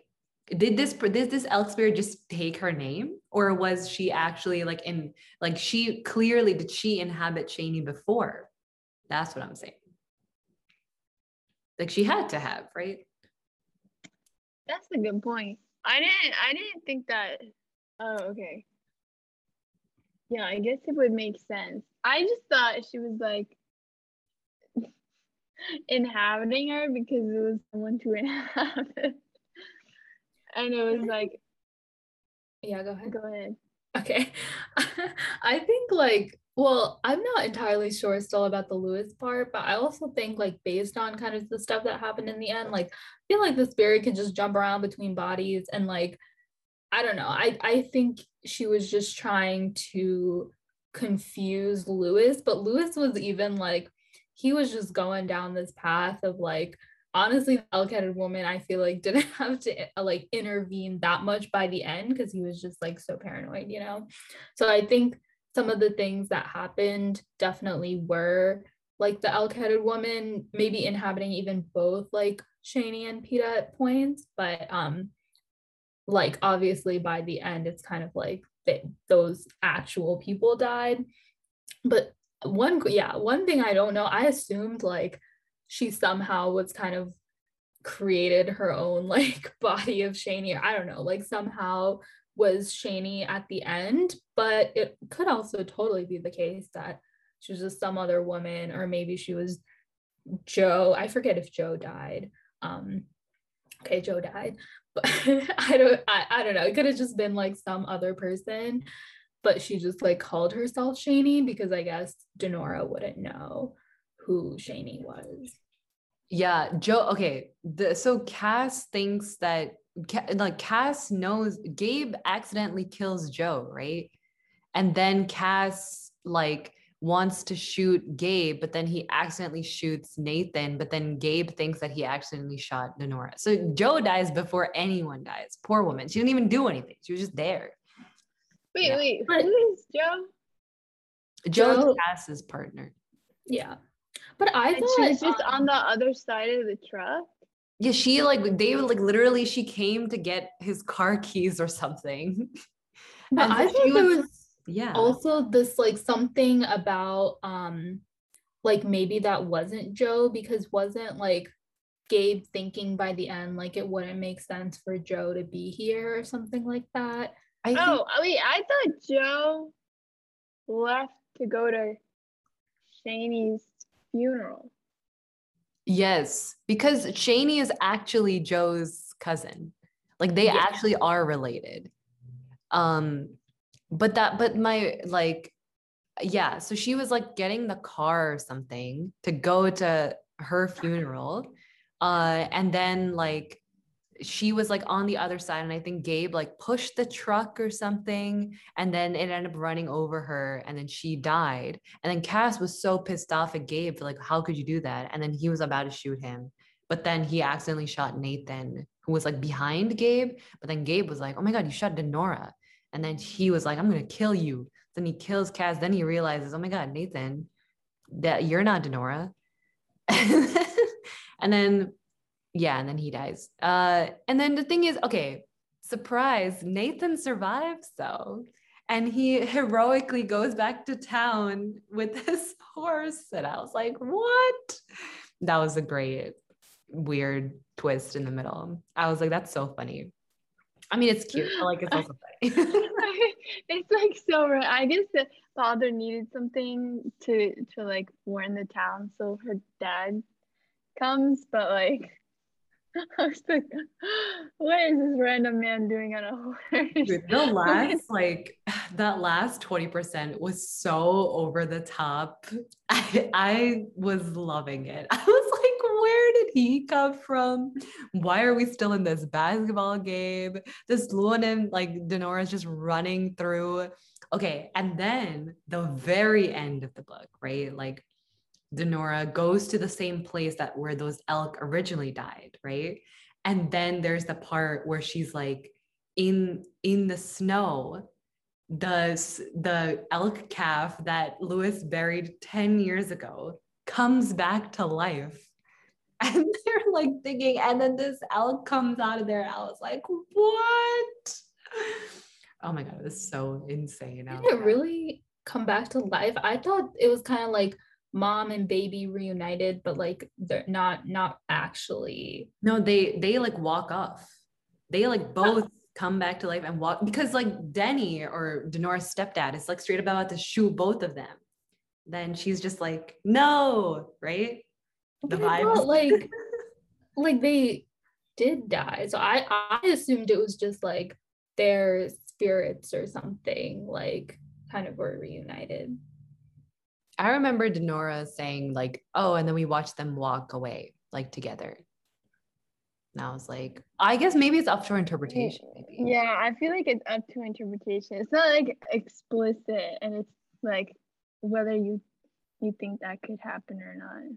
did this did this elk spirit just take her name, or was she actually like in like she clearly did she inhabit Shaney before? That's what I'm saying. Like she had to have, right? That's a good point. I didn't I didn't think that oh okay. Yeah, I guess it would make sense. I just thought she was like inhabiting her because it was someone to inhabit. and it was like Yeah, go ahead. Go ahead. Okay. I think like well, I'm not entirely sure still about the Lewis part, but I also think like based on kind of the stuff that happened in the end, like I feel like the spirit can just jump around between bodies and like I don't know. I I think she was just trying to confuse Lewis, but Lewis was even like he was just going down this path of like honestly the elk-headed woman I feel like didn't have to like intervene that much by the end because he was just like so paranoid, you know. So I think some of the things that happened definitely were like the elk-headed woman maybe inhabiting even both like Shaney and Peta at points, but um like obviously by the end it's kind of like that those actual people died. But one yeah, one thing I don't know, I assumed like she somehow was kind of created her own like body of Shaney. I don't know, like somehow was Shaney at the end, but it could also totally be the case that she was just some other woman, or maybe she was Joe. I forget if Joe died. Um, okay, Joe died, I don't. I, I don't know. It could have just been like some other person, but she just like called herself Shaney because I guess Denorah wouldn't know who Shaney was. Yeah, Joe. Okay, the, so Cass thinks that like Cass knows Gabe accidentally kills Joe, right? And then Cass like wants to shoot Gabe, but then he accidentally shoots Nathan, but then Gabe thinks that he accidentally shot Denorah. So Joe dies before anyone dies. Poor woman. She didn't even do anything. She was just there. Wait, yeah. wait, who is Joe? Joe, Joe Cass's partner. Yeah. But I and thought she was just um, on the other side of the truck. Yeah, she like they like literally she came to get his car keys or something. But I think there was yeah also this like something about um like maybe that wasn't Joe because wasn't like Gabe thinking by the end like it wouldn't make sense for Joe to be here or something like that. I oh, think- wait, I thought Joe left to go to Shaney's funeral. Yes, because Shaney is actually Joe's cousin. Like they yeah. actually are related. Um but that but my like yeah, so she was like getting the car or something to go to her funeral. Uh and then like she was like on the other side and i think gabe like pushed the truck or something and then it ended up running over her and then she died. And then cass was so pissed off at gabe like how could you do that? And then he was about to shoot him. But then he accidentally shot nathan who was like behind gabe. But then gabe was like oh my god you shot denorah and then he was like i'm gonna kill you then he kills cass then he realizes oh my god nathan that you're not denorah and then yeah, and then he dies. Uh, and then the thing is, okay, surprise, Nathan survives though. And he heroically goes back to town with his horse. And I was like, what? That was a great, weird twist in the middle. I was like, that's so funny. I mean, it's cute. I like it's also funny. it's like so. I guess the father needed something to to like warn the town, so her dad comes, but like I was like, what is this random man doing on a horse? The last, like, that last 20% was so over the top. I, I was loving it. I was like, where did he come from? Why are we still in this basketball game? This Luanin, like, Denorah's just running through. Okay. And then the very end of the book, right? Like, Denorah goes to the same place that where those elk originally died, right? And then there's the part where she's like in in the snow the the elk calf that Lewis buried 10 years ago comes back to life. And they're like thinking, and then this elk comes out of there. I was like, what? Oh my god, it was so insane. I Did oh was it really come back to life? I thought it was kind of like mom and baby reunited, but like they're not not actually. No, they they like walk off. They like both come back to life and walk because like Denny or Denorah's stepdad is like straight about to shoot both of them. Then she's just like, no, right? The But I thought, like like they did die. So I I assumed it was just like their spirits or something like kind of were reunited. I remember Denorah saying like, oh, and then we watched them walk away like together. And I was like, I guess maybe it's up to interpretation. Maybe. Yeah, I feel like it's up to interpretation. It's not like explicit, and it's like whether you you think that could happen or not.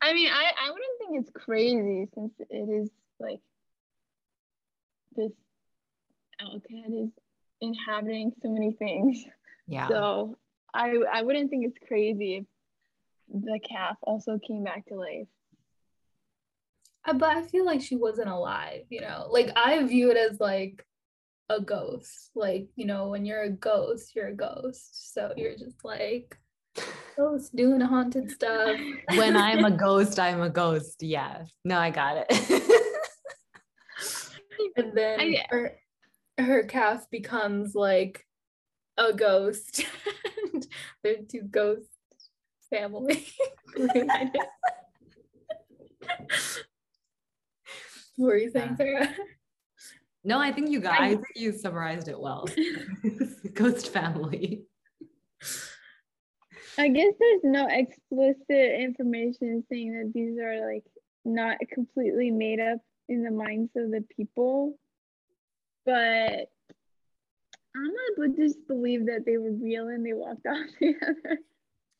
I mean, I I wouldn't think it's crazy since it is like this elkhead is inhabiting so many things. Yeah. So I I wouldn't think it's crazy if the calf also came back to life. Uh, But I feel like she wasn't alive, you know. Like I view it as like a ghost. Like, you know, when you're a ghost, you're a ghost. So you're just like ghost doing haunted stuff. when I'm a ghost, I'm a ghost. Yeah. No, I got it. and then I- her, her calf becomes like a ghost. and they're two ghost family reunited. what were you saying, uh, Sarah? no, I think you got. I- I think you summarized it well. Ghost family. I guess there's no explicit information saying that these are like not completely made up in the minds of the people, but I'm gonna just believe that they were real and they walked off together.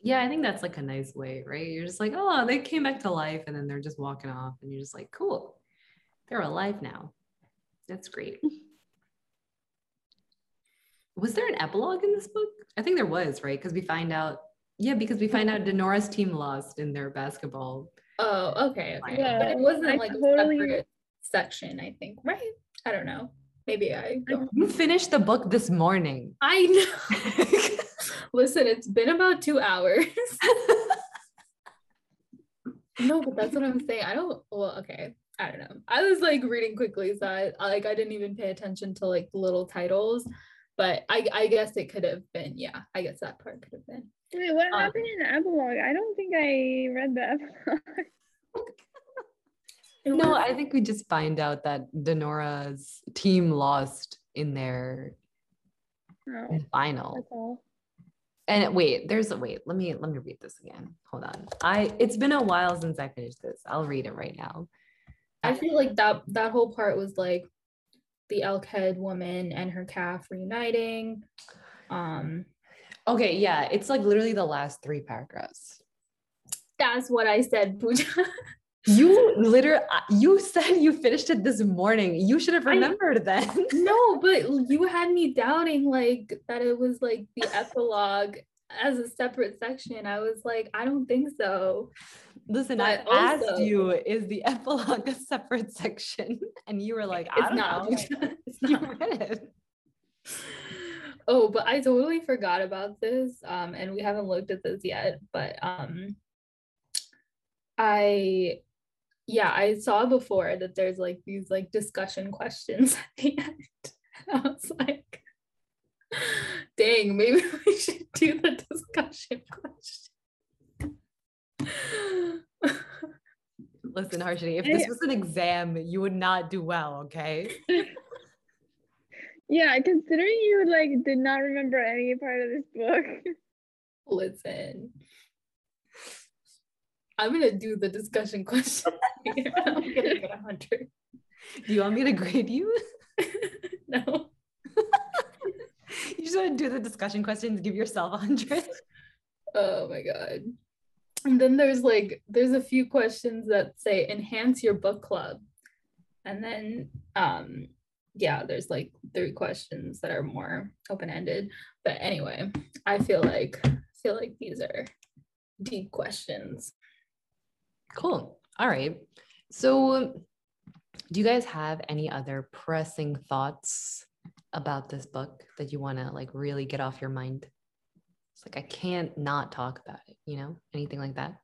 Yeah, I think that's like a nice way, right? You're just like, oh, they came back to life and then they're just walking off, and you're just like, cool, they're alive now. That's great. Was there an epilogue in this book? I think there was, right? Because we find out, yeah, because we find out Denorah's team lost in their basketball. Oh, okay. okay. Yeah, but it wasn't I like totally- a separate section, I think, right? I don't know. Maybe I don't. You finished the book this morning. I know. Listen, it's been about two hours. no, but that's what I'm saying. I don't. Well, okay. I don't know. I was like reading quickly, so I I- like I didn't even pay attention to like the little titles. But I I guess it could have been. Yeah, I guess that part could have been. Wait, what Um, happened in the epilogue? I don't think I read the epilogue. No, I think we just find out that Denorah's team lost in their No, final. that's all. And wait, there's a wait. Let me let me read this again. Hold on. I it's been a while since I finished this. I'll read it right now. I feel like that that whole part was like the elkhead woman and her calf reuniting. Um, Okay, yeah, it's like literally the last three paragraphs. that's what I said, Pooja. You literally you said you finished it this morning. You should have I- remembered then. no, but you had me doubting like that it was like the epilogue as a separate section. I was like, I don't think so. Listen, I But asked you, is the epilogue a separate section? And you were like, I It's don't not. know. It's You not. read it. Oh, but I totally forgot about this. Um, and we haven't looked at this yet, but um I yeah, I saw before that there's like these like discussion questions at the end. I was like, dang, maybe we should do the discussion question. Listen, Harshini, if this was an exam, you would not do well, okay? Yeah, considering you like did not remember any part of this book. Listen. I'm gonna do the discussion question. I'm gonna get a hundred. Do you want me to grade you? no. You just want to do the discussion questions, give yourself a hundred. Oh my god. And then there's like there's a few questions that say enhance your book club. And then um yeah, there's like three questions that are more open-ended. But anyway, I feel like I feel like these are deep questions. Cool. All right. So do you guys have any other pressing thoughts about this book that you want to like really get off your mind? It's like I can't not talk about it, you know? Anything like that?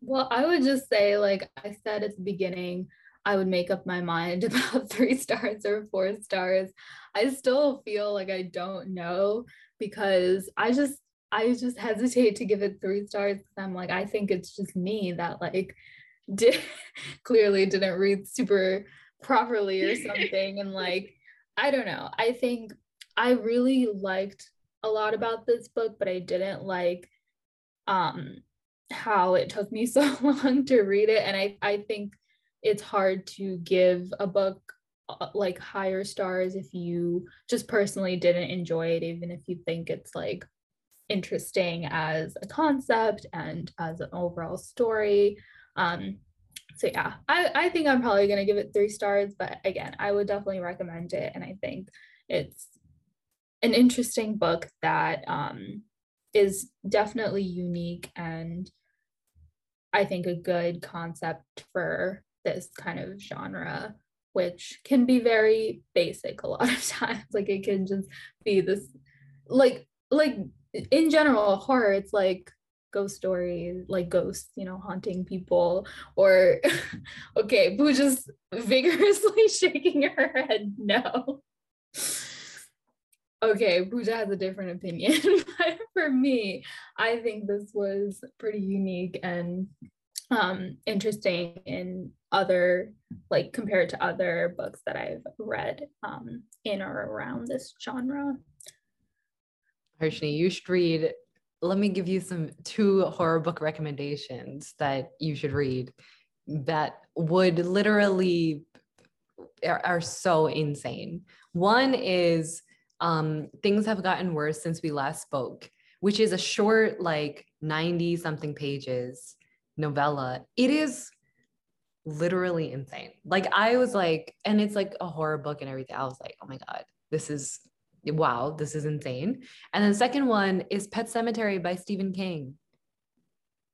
Well, I would just say, like I said at the beginning, I would make up my mind about three stars or four stars. I still feel like I don't know because I just I just hesitate to give it three stars I'm like, I think it's just me that like did clearly didn't read super properly or something. and like, I don't know. I think I really liked a lot about this book, but I didn't like um how it took me so long to read it. And I, I think it's hard to give a book uh, like higher stars if you just personally didn't enjoy it, even if you think it's like interesting as a concept and as an overall story. Um, so yeah, I, I think I'm probably gonna give it three stars, but again, I would definitely recommend it. And I think it's an interesting book that um, is definitely unique and I think a good concept for this kind of genre, which can be very basic a lot of times. Like it can just be this like like in general horror, it's like ghost stories, like ghosts, you know, haunting people, or okay, Boo just vigorously shaking her head no. Okay, Pooja has a different opinion, but for me, I think this was pretty unique and um, interesting in other, like compared to other books that I've read um, in or around this genre. Harshni, you should read. Let me give you some two horror book recommendations that you should read that would literally are, are so insane. One is um, Things Have Gotten Worse Since We Last Spoke, which is a short, like 90 something pages novella. It is literally insane. Like I was like, and it's like a horror book and everything. I was like, oh my God, this is wow, this is insane. And then the second one is Pet Sematary by Stephen King.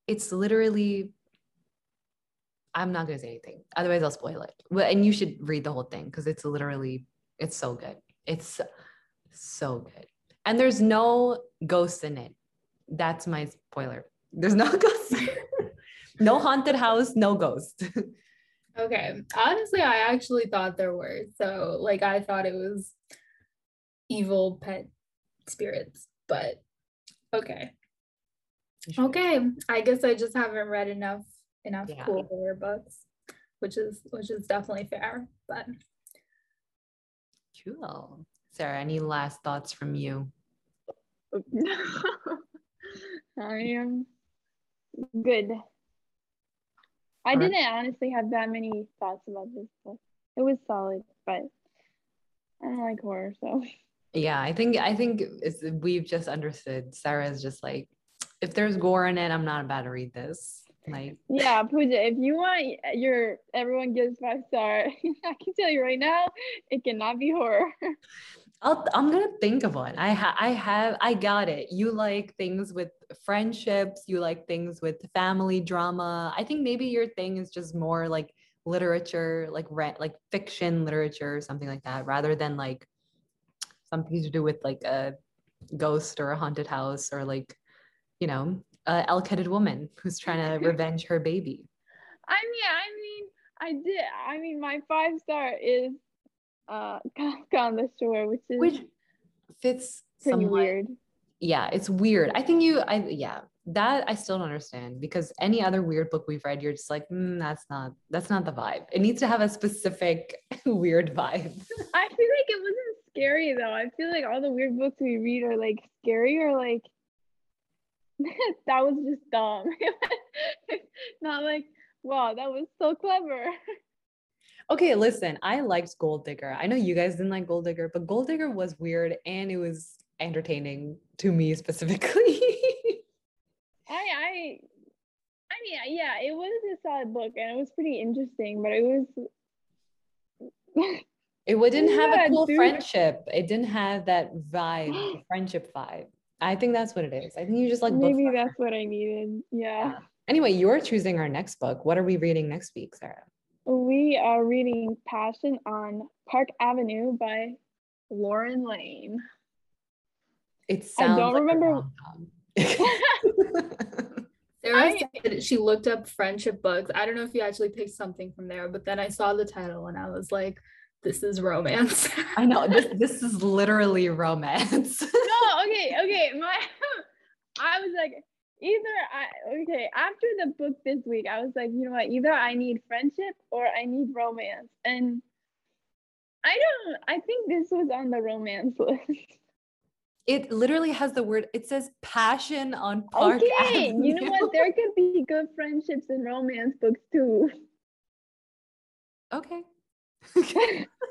It's literally, I'm not gonna say anything. Otherwise, I'll spoil it. Well, and you should read the whole thing because it's literally, it's so good. It's so good. And there's no ghosts in it. That's my spoiler. There's no ghosts. no haunted house, no ghost. okay. Honestly, I actually thought there were. So, like, I thought it was evil pet spirits, but okay. Okay. I guess I just haven't read enough enough yeah. cool horror books, which is which is definitely fair. But cool. Sarah, any last thoughts from you? I am good. I didn't honestly have that many thoughts about this book. It was solid, but I don't like horror, so. Yeah, I think I think we've just understood. Sarah's just like, if there's gore in it, I'm not about to read this. Like, yeah, Pooja, if you want your everyone gives five star, I can tell you right now, it cannot be horror. I'll, I'm gonna think of one. I ha- I have I got it. You like things with friendships. You like things with family drama. I think maybe your thing is just more like literature, like rent, like fiction literature, something like that, rather than like something to do with like a ghost or a haunted house or like, you know, a elk-headed woman who's trying to revenge her baby. I mean, I mean, I did. I mean, my five star is uh Kafka on the Shore, which is which fits pretty somewhat, weird. Yeah, it's weird. I think you, I yeah, that I still don't understand because any other weird book we've read, you're just like, mm, that's not that's not the vibe. It needs to have a specific weird vibe. I feel like it wasn't scary though. I feel like all the weird books we read are like scary or like that was just dumb. not like wow, that was so clever. Okay, listen, I liked Gold Digger. I know you guys didn't like Gold Digger, but Gold Digger was weird and it was entertaining to me specifically. I I I mean, yeah, it was a solid book and it was pretty interesting, but it was It wouldn't have Yeah, a cool dude. friendship. It didn't have that vibe, friendship vibe. I think that's what it is. I think you just like Maybe that- that's what I needed. Yeah. Anyway, you're choosing our next book. What are we reading next week, Sarah? We are reading Passion on Park Avenue by Lauren Layne. It I don't like remember-. Sarah I- said she looked up friendship books. I don't know if you actually picked something from there, but then I saw the title and I was like, this is romance. I know this this is literally romance. no, okay, okay. My I was like, either I okay, after the book this week, I was like, you know what, either I need friendship or I need romance. And I don't I think this was on the romance list. It literally has the word, it says passion on Park okay, you know what? There could be good friendships and romance books too. Okay. Okay.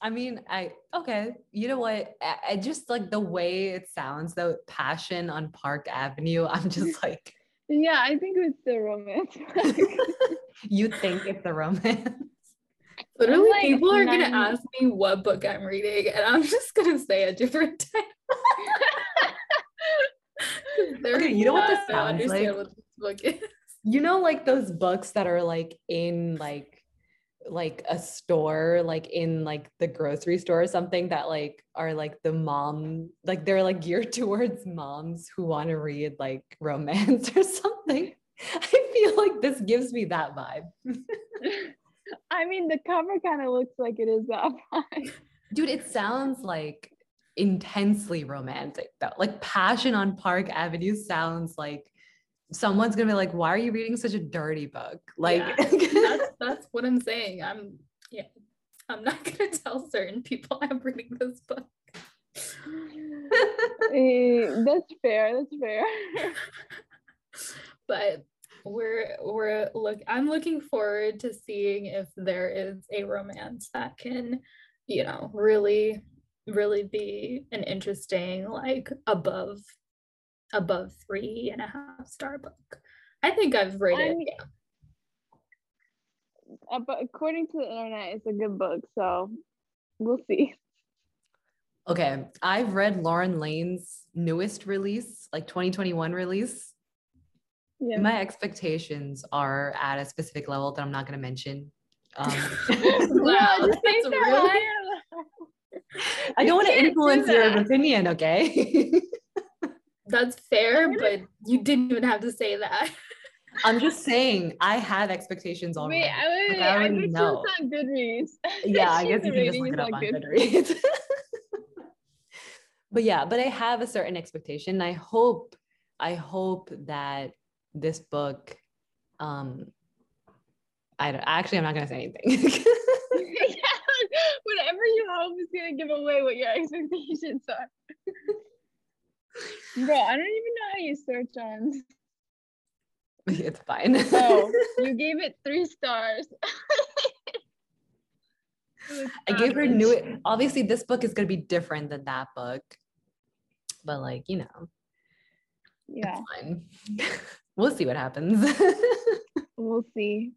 I mean, I okay. You know what? I, I just like the way it sounds though, passion on Park Avenue. I'm just like, Yeah, I think it's the romance. you think it's the romance. Literally, like people are gonna ask me what book I'm reading, and I'm just gonna say a different title. Okay, you know what this sounds like? what this book is. You know, like those books that are like in like like a store, like in like the grocery store or something that like are like the mom, like they're like geared towards moms who want to read like romance or something. I feel like this gives me that vibe. I mean, the cover kind of looks like it is that vibe. Dude, it sounds like intensely romantic though. Like Passion on Park Avenue sounds like someone's gonna be like, why are you reading such a dirty book? Like that's that's what I'm saying. I'm yeah. I'm not gonna tell certain people I'm reading this book. Eh, that's fair. That's fair. but we're we're look I'm looking forward to seeing if there is a romance that can, you know, really really be an interesting like above above three and a half star book. I think I've read I'm- yeah. Uh, but according to the internet, it's a good book. So we'll see. Okay, I've read Lauren Layne's newest release, like 2021 release. Yeah. My expectations are at a specific level that I'm not going to mention. Um, Wow, no, that's really- I don't want to do influence your opinion, okay? That's fair, but you didn't even have to say that. I'm just saying I have expectations already. Wait, I, wait, Like, I I, know. on Goodreads. yeah, I guess you can just look it up on on. Goodreads. but yeah, but I have a certain expectation. I hope, I hope that this book, um, I don't, actually, I'm not gonna say anything. yeah, whatever you hope is gonna give away what your expectations are. Bro, I don't even know how you search on. it's fine. Oh, you gave it three stars. I gave her new. Obviously, this book is gonna be different than that book, but like you know, Yeah. We'll see what happens. we'll see.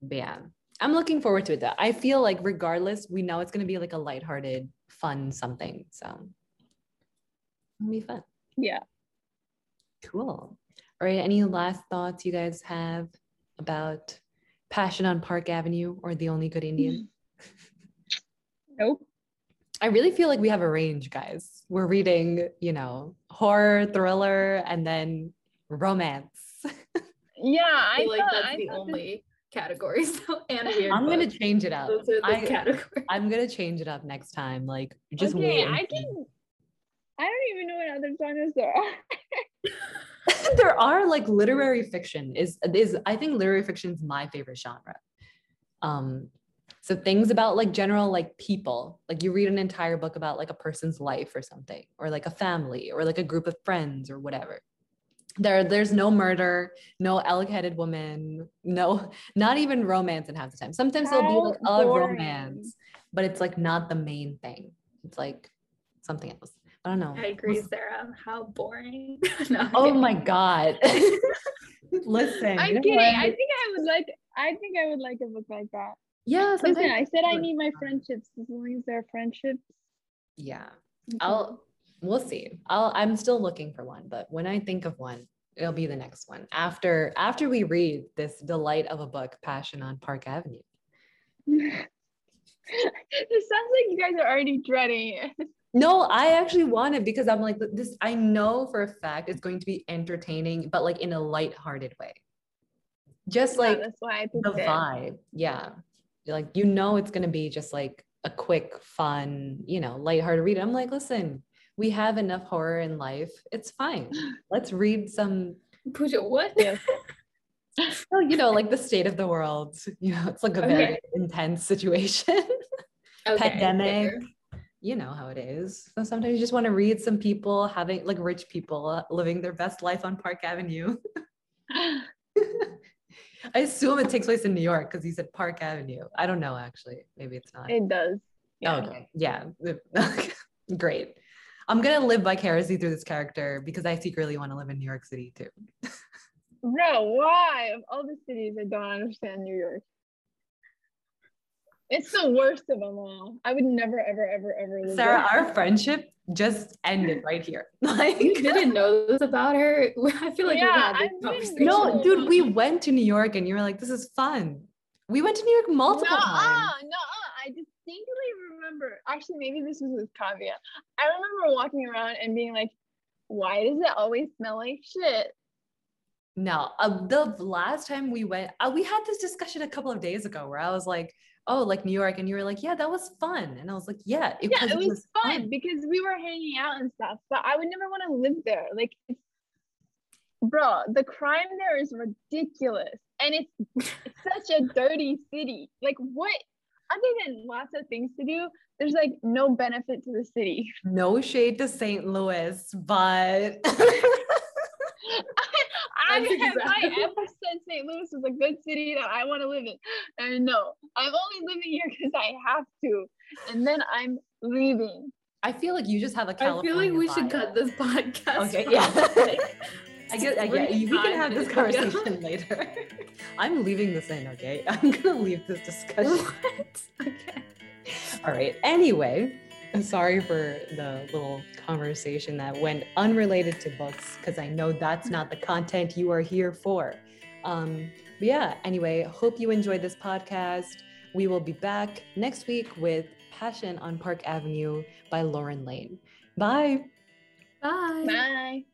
But yeah, I'm looking forward to it. Though I feel like regardless, we know it's gonna be like a lighthearted, fun something. So it'll be fun. Yeah. Cool. All right. Any last thoughts you guys have about Passion on Park Avenue or The Only Good Indian? Nope. I really feel like we have a range, guys. We're reading, you know, horror, thriller, and then romance. Yeah, I, I feel like thought, that's I the only category. So and weird. I'm gonna change it up. Those are the I- categories. I'm gonna change it up next time. Like just okay, wait. I can. I don't even know what other genres there are. there are like literary fiction is is I think literary fiction is my favorite genre. Um so things about like general like people, like you read an entire book about like a person's life or something, or like a family, or like a group of friends or whatever. There, there's no murder, no elk-headed woman, no, not even romance in half the time. Sometimes there'll be like a romance, but it's like not the main thing. It's like something else. I don't know. I agree, Sarah. How boring. No, Oh kidding. my god. Listen. I'm kidding. what? I think I would like. I think I would like a book like that. Yeah. Listen, I said I need my friendships as long as they're friendships. Yeah. Okay. I'll we'll see. I'll I'm still looking for one, but when I think of one, it'll be the next one. After after we read this delight of a book, Passion on Park Avenue. it sounds like you guys are already dreading it. No, I actually want it because I'm like this I know for a fact it's going to be entertaining, but like in a light-hearted way. Just Yeah, like that's why I the it. vibe. Yeah. Like you know it's gonna be just like a quick, fun, you know, lighthearted read. I'm like, listen, we have enough horror in life. It's fine. Let's read some, Pooja, what? Well, you know, like the state of the world. You know, it's like a Okay. very intense situation. Okay, Pandemic. fair. You know how it is. So sometimes you just want to read some people having like rich people uh, living their best life on Park Avenue. I assume it takes place in New York because he said Park Avenue. I don't know actually. Maybe it's not. it does. Yeah. Okay. Yeah. Great. I'm gonna live vicariously through this character because I secretly want to live in New York City too. Bro, why? Of all the cities, I don't understand New York. It's the worst of them all. I would never, ever, ever, ever live Sarah, there. our friendship just ended right here. You Like didn't know this about her. I feel like Yeah, we had this no, dude, we went to New York and you were like, this is fun. We went to New York multiple Nuh-uh, times. nuh-uh. I distinctly remember. Actually, maybe this was with Kavya. I remember walking around and being like, "Why does it always smell like shit?" No, uh, the last time we went, uh, we had this discussion a couple of days ago where I was like, oh, like New York. And you were like, yeah, that was fun. And I was like, yeah, Yeah, 'cause it was fun because we were hanging out and stuff. But I would never want to live there. Like, bro, the crime there is ridiculous, and it's it's such a dirty city. Like, what? Other than lots of things to do, there's like no benefit to the city. No shade to St. Louis, but I, That's have I exactly- ever said St. Louis is a good city that I want to live in? And no, I'm only living here because I have to, and then I'm leaving. I feel like you just have a I California feel like we should cut this podcast. Okay, yeah. Like, I guess I, yeah, we can have this minutes ago. conversation later. I'm leaving this in, okay? I'm gonna leave this discussion. what? Okay. All right. Anyway, I'm sorry for the little conversation that went unrelated to books because I know that's not the content you are here for. Um, but yeah, anyway, hope you enjoyed this podcast. We will be back next week with Passion on Park Avenue by Lauren Layne. Bye. Bye. Bye.